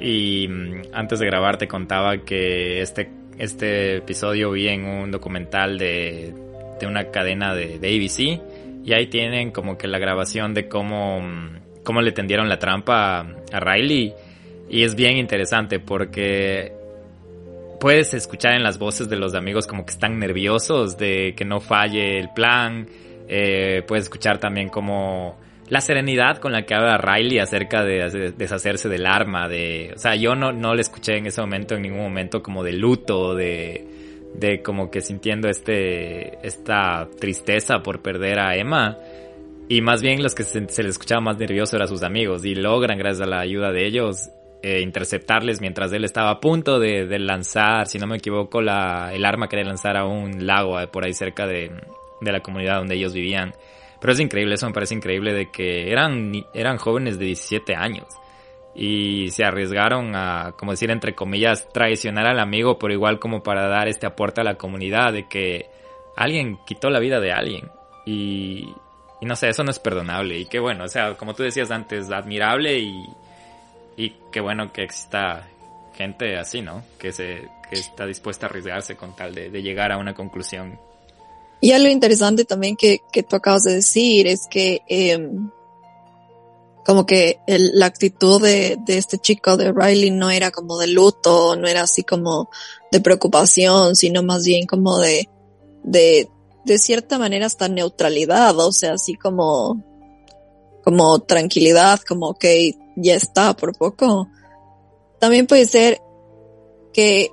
Y mm, antes de grabar te contaba que este, este episodio vi en un documental de, de una cadena de, de, ABC y ahí tienen como que la grabación de cómo, cómo le tendieron la trampa a Riley y es bien interesante porque puedes escuchar en las voces de los amigos como que están nerviosos de que no falle el plan. Eh, puedes escuchar también como la serenidad con la que habla Riley acerca de, deshacerse del arma. De, o sea, yo no, no le escuché en ese momento, en ningún momento, como de luto, de, de como que sintiendo este, esta tristeza por perder a Emma. Y más bien los que se, se les escuchaba más nervioso eran sus amigos y logran, gracias a la ayuda de ellos, eh, interceptarles mientras él estaba a punto de, lanzar, si no me equivoco, la, el arma que le lanzara a un lago eh, por ahí cerca de, de, la comunidad donde ellos vivían. Pero es increíble, eso me parece increíble de que eran, eran jóvenes de 17 años y se arriesgaron a, como decir, entre comillas, traicionar al amigo, pero igual como para dar este aporte a la comunidad de que alguien quitó la vida de alguien. Y, no sé, eso no es perdonable. Y qué bueno, o sea, como tú decías antes, admirable y, y qué bueno que exista gente así, ¿no? Que se que está dispuesta a arriesgarse con tal de, llegar a una conclusión. Y algo interesante también que, que tú acabas de decir es que em, como que la actitud de, de este chico de Riley no era como de luto, no era así como de preocupación, sino más bien como de, de, de cierta manera hasta neutralidad, o sea, así como, como tranquilidad, como que ya está por poco. También puede ser que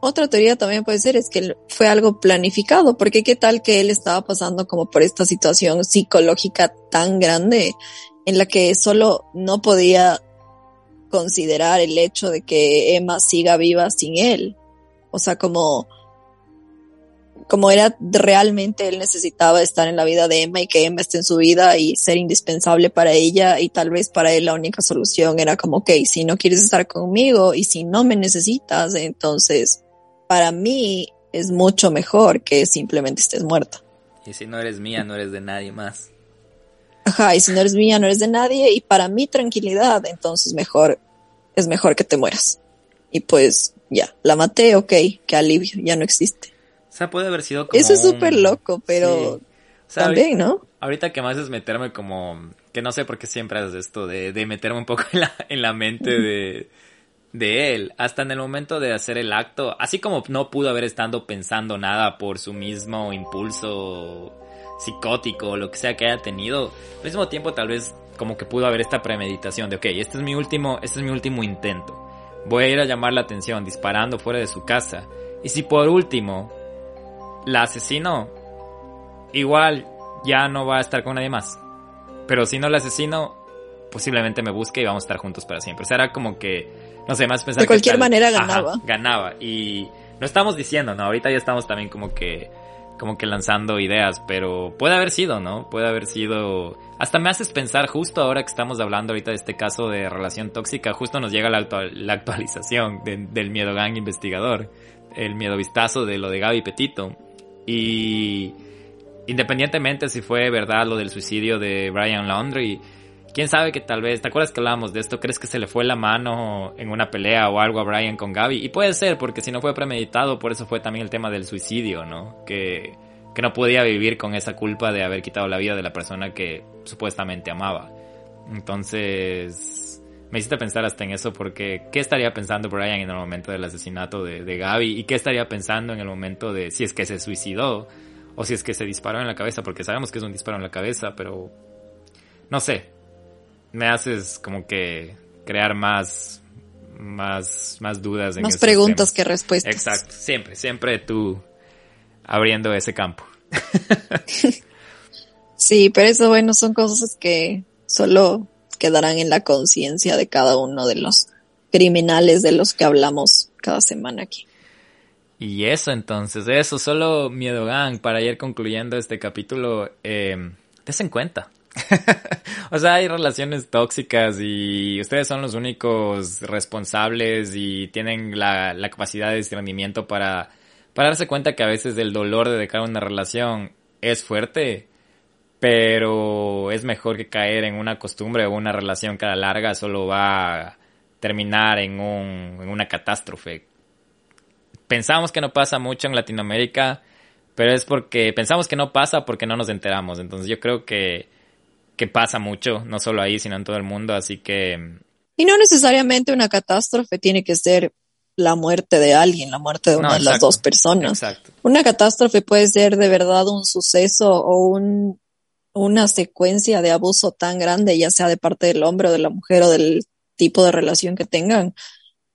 otra teoría también puede ser es que fue algo planificado, porque qué tal que él estaba pasando como por esta situación psicológica tan grande en la que solo no podía considerar el hecho de que Emma siga viva sin él. O sea, como como era realmente él necesitaba estar en la vida de Emma y que Emma esté en su vida y ser indispensable para ella y tal vez para él la única solución era como, ok, si no quieres estar conmigo y si no me necesitas, entonces para mí es mucho mejor que simplemente estés muerta. Y si no eres mía, no eres de nadie más. Ajá, y si no eres mía, no eres de nadie y para mi tranquilidad, entonces mejor, es mejor que te mueras. Y pues ya, la maté, ok, qué alivio, ya no existe. O sea, puede haber sido como. Eso es súper loco, pero. también, ¿no? Ahorita que más es meterme como. Que no sé por qué siempre haces esto, de, de meterme un poco en la, en la mente de, de él. Hasta en el momento de hacer el acto. Así como no pudo haber estado pensando nada por su mismo impulso psicótico o lo que sea que haya tenido. Al mismo tiempo, tal vez como que pudo haber esta premeditación de, ok, este es mi último, este es mi último intento. Voy a ir a llamar la atención disparando fuera de su casa. Y si por último la asesino, igual ya no va a estar con nadie más. Pero si no la asesino, posiblemente me busque y vamos a estar juntos para siempre. O sea, era como que, no sé, más pensar De cualquier manera ganaba. ganaba. Y no estamos diciendo, ¿no? Ahorita ya estamos también como que, como que lanzando ideas, pero puede haber sido, ¿no? Puede haber sido... Hasta me haces pensar justo ahora que estamos hablando ahorita de este caso de relación tóxica, justo nos llega la, la actualización del miedo gang investigador, el miedo vistazo de lo de Gaby Petito. Y independientemente si fue verdad lo del suicidio de Brian Laundrie, quién sabe que tal vez, ¿te acuerdas que hablábamos de esto? ¿Crees que se le fue la mano en una pelea o algo a Brian con Gaby? Y puede ser, porque si no fue premeditado, por eso fue también el tema del suicidio, ¿no? Que, que no podía vivir con esa culpa de haber quitado la vida de la persona que supuestamente amaba. Entonces, me hiciste pensar hasta en eso porque ¿qué estaría pensando Brian en el momento del asesinato de, de Gaby? ¿Y qué estaría pensando en el momento de si es que se suicidó? O si es que se disparó en la cabeza, porque sabemos que es un disparo en la cabeza, pero no sé. Me haces como que crear más más más dudas en más preguntas que respuestas. Exacto, siempre, siempre tú abriendo ese campo. sí, pero eso bueno, son cosas que solo quedarán en la conciencia de cada uno de los criminales de los que hablamos cada semana aquí. Y eso entonces, eso, solo Miedo Gang, para ir concluyendo este capítulo, eh, en cuenta. o sea, hay relaciones tóxicas y ustedes son los únicos responsables y tienen la, capacidad de discernimiento para, darse cuenta que a veces el dolor de dejar una relación es fuerte, pero es mejor que caer en una costumbre o una relación que larga solo va a terminar en una catástrofe pensamos que no pasa mucho en Latinoamérica, pero es porque pensamos que no pasa porque no nos enteramos. Entonces yo creo que, que pasa mucho, no solo ahí, sino en todo el mundo, así que... Y no necesariamente una catástrofe tiene que ser la muerte de alguien, la muerte de una de las dos personas. Exacto. Una catástrofe puede ser de verdad un suceso o un, una secuencia de abuso tan grande, ya sea de parte del hombre o de la mujer o del tipo de relación que tengan,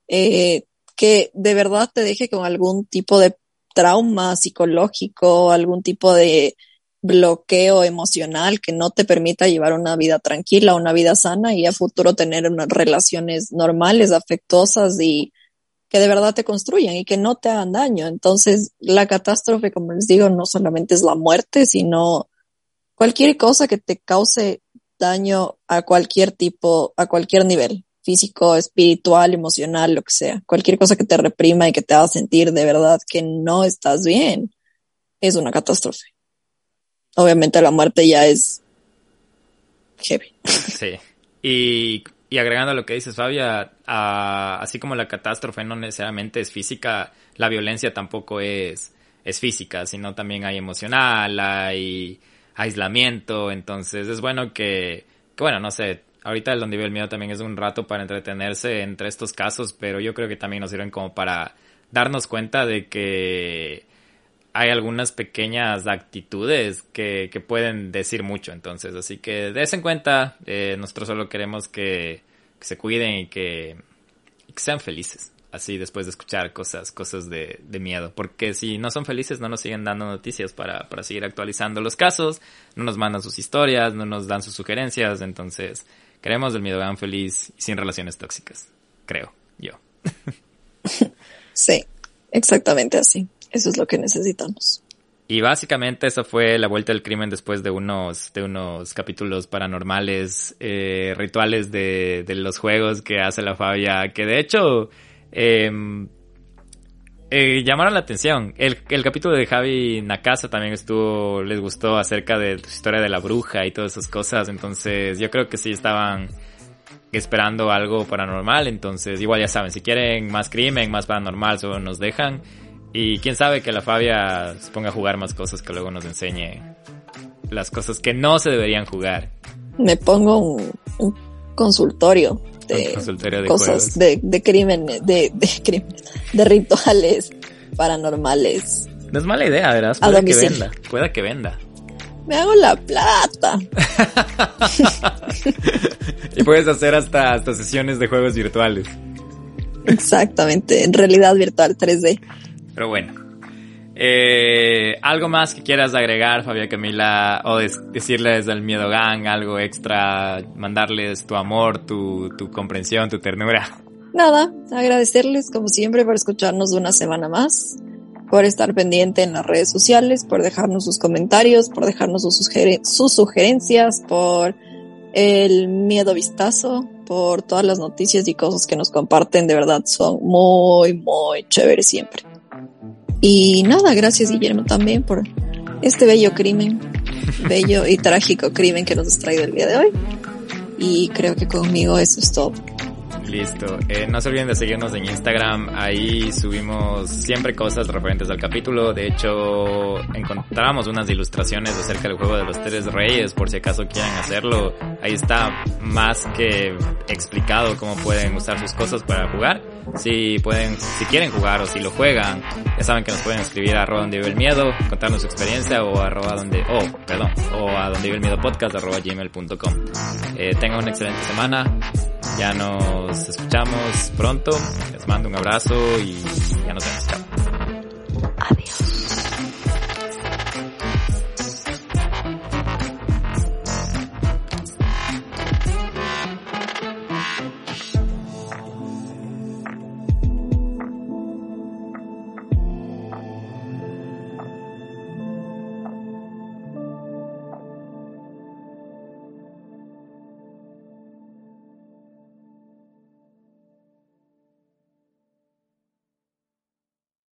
eh, que de verdad te deje con algún tipo de trauma psicológico, algún tipo de bloqueo emocional que no te permita llevar una vida tranquila, una vida sana y a futuro tener unas relaciones normales, afectuosas y que de verdad te construyan y que no te hagan daño. Entonces, la catástrofe, como les digo, no solamente es la muerte, sino cualquier cosa que te cause daño a cualquier tipo, a cualquier nivel físico, espiritual, emocional, lo que sea. Cualquier cosa que te reprima y que te haga sentir de verdad que no estás bien es una catástrofe. Obviamente la muerte ya es heavy. Sí. Y, y agregando a lo que dices, Fabia, así como la catástrofe no necesariamente es física, la violencia tampoco es, es física, sino también hay emocional, hay aislamiento, entonces es bueno que, que bueno, no sé, ahorita donde vive el miedo también es un rato para entretenerse entre estos casos, pero yo creo que también nos sirven como para darnos cuenta de que hay algunas pequeñas actitudes que, que pueden decir mucho, entonces, así que des en cuenta, eh, nosotros solo queremos que, se cuiden y que, sean felices así después de escuchar cosas, cosas de, miedo. Porque si no son felices, no nos siguen dando noticias para, para seguir actualizando los casos, no nos mandan sus historias, no nos dan sus sugerencias, entonces Queremos del Miedogan feliz y sin relaciones tóxicas. Creo, yo. sí, exactamente así. Eso es lo que necesitamos. Y básicamente eso fue la vuelta del crimen después de unos, de unos capítulos paranormales, eh, rituales de, de, los juegos que hace la Fabia, que de hecho eh, eh, llamaron la atención. El, el, capítulo de Javi Nakasa también estuvo, les gustó acerca de su historia de la bruja y todas esas cosas. Entonces, yo creo que sí estaban esperando algo paranormal. Entonces, igual ya saben, si quieren más crimen, más paranormal, solo nos dejan. Y quién sabe que la Fabia se ponga a jugar más cosas que luego nos enseñe las cosas que no se deberían jugar. Me pongo un, un consultorio de, cosas de, de crímenes, de, de crímenes, de rituales paranormales. No es mala idea, ¿verdad? Puede que venda, pueda que venda. Me hago la plata. y puedes hacer hasta, hasta sesiones de juegos virtuales. Exactamente, en realidad virtual 3D. Pero bueno, Eh, ¿Algo más que quieras agregar, Fabia Camila? O decirles del Miedo Gang, algo extra, mandarles tu amor, tu, tu comprensión, tu ternura. Nada, agradecerles como siempre por escucharnos una semana más, por estar pendiente en las redes sociales, por dejarnos sus comentarios, por dejarnos sus, sus sugerencias, por el miedo vistazo, por todas las noticias y cosas que nos comparten. De verdad, son muy, muy chéveres siempre. Y nada, gracias Guillermo también por este bello crimen, bello y trágico crimen que nos has traído el día de hoy. Y creo que conmigo eso es todo. Listo. Eh, no se olviden de seguirnos en Instagram. Ahí subimos siempre cosas referentes al capítulo. De hecho, encontramos unas ilustraciones acerca del juego de los tres reyes, por si acaso quieren hacerlo. Ahí está más que explicado cómo pueden usar sus cosas para jugar. Si pueden, si quieren jugar o si lo juegan, ya saben que nos pueden escribir a arroba donde vive el miedo, contarnos su experiencia o arroba donde, oh, perdón, o a donde vive el miedo podcast arroba gmail.com. Eh, tengan una excelente semana. Ya nos escuchamos pronto. Les mando un abrazo y ya nos vemos. Chao. Adiós.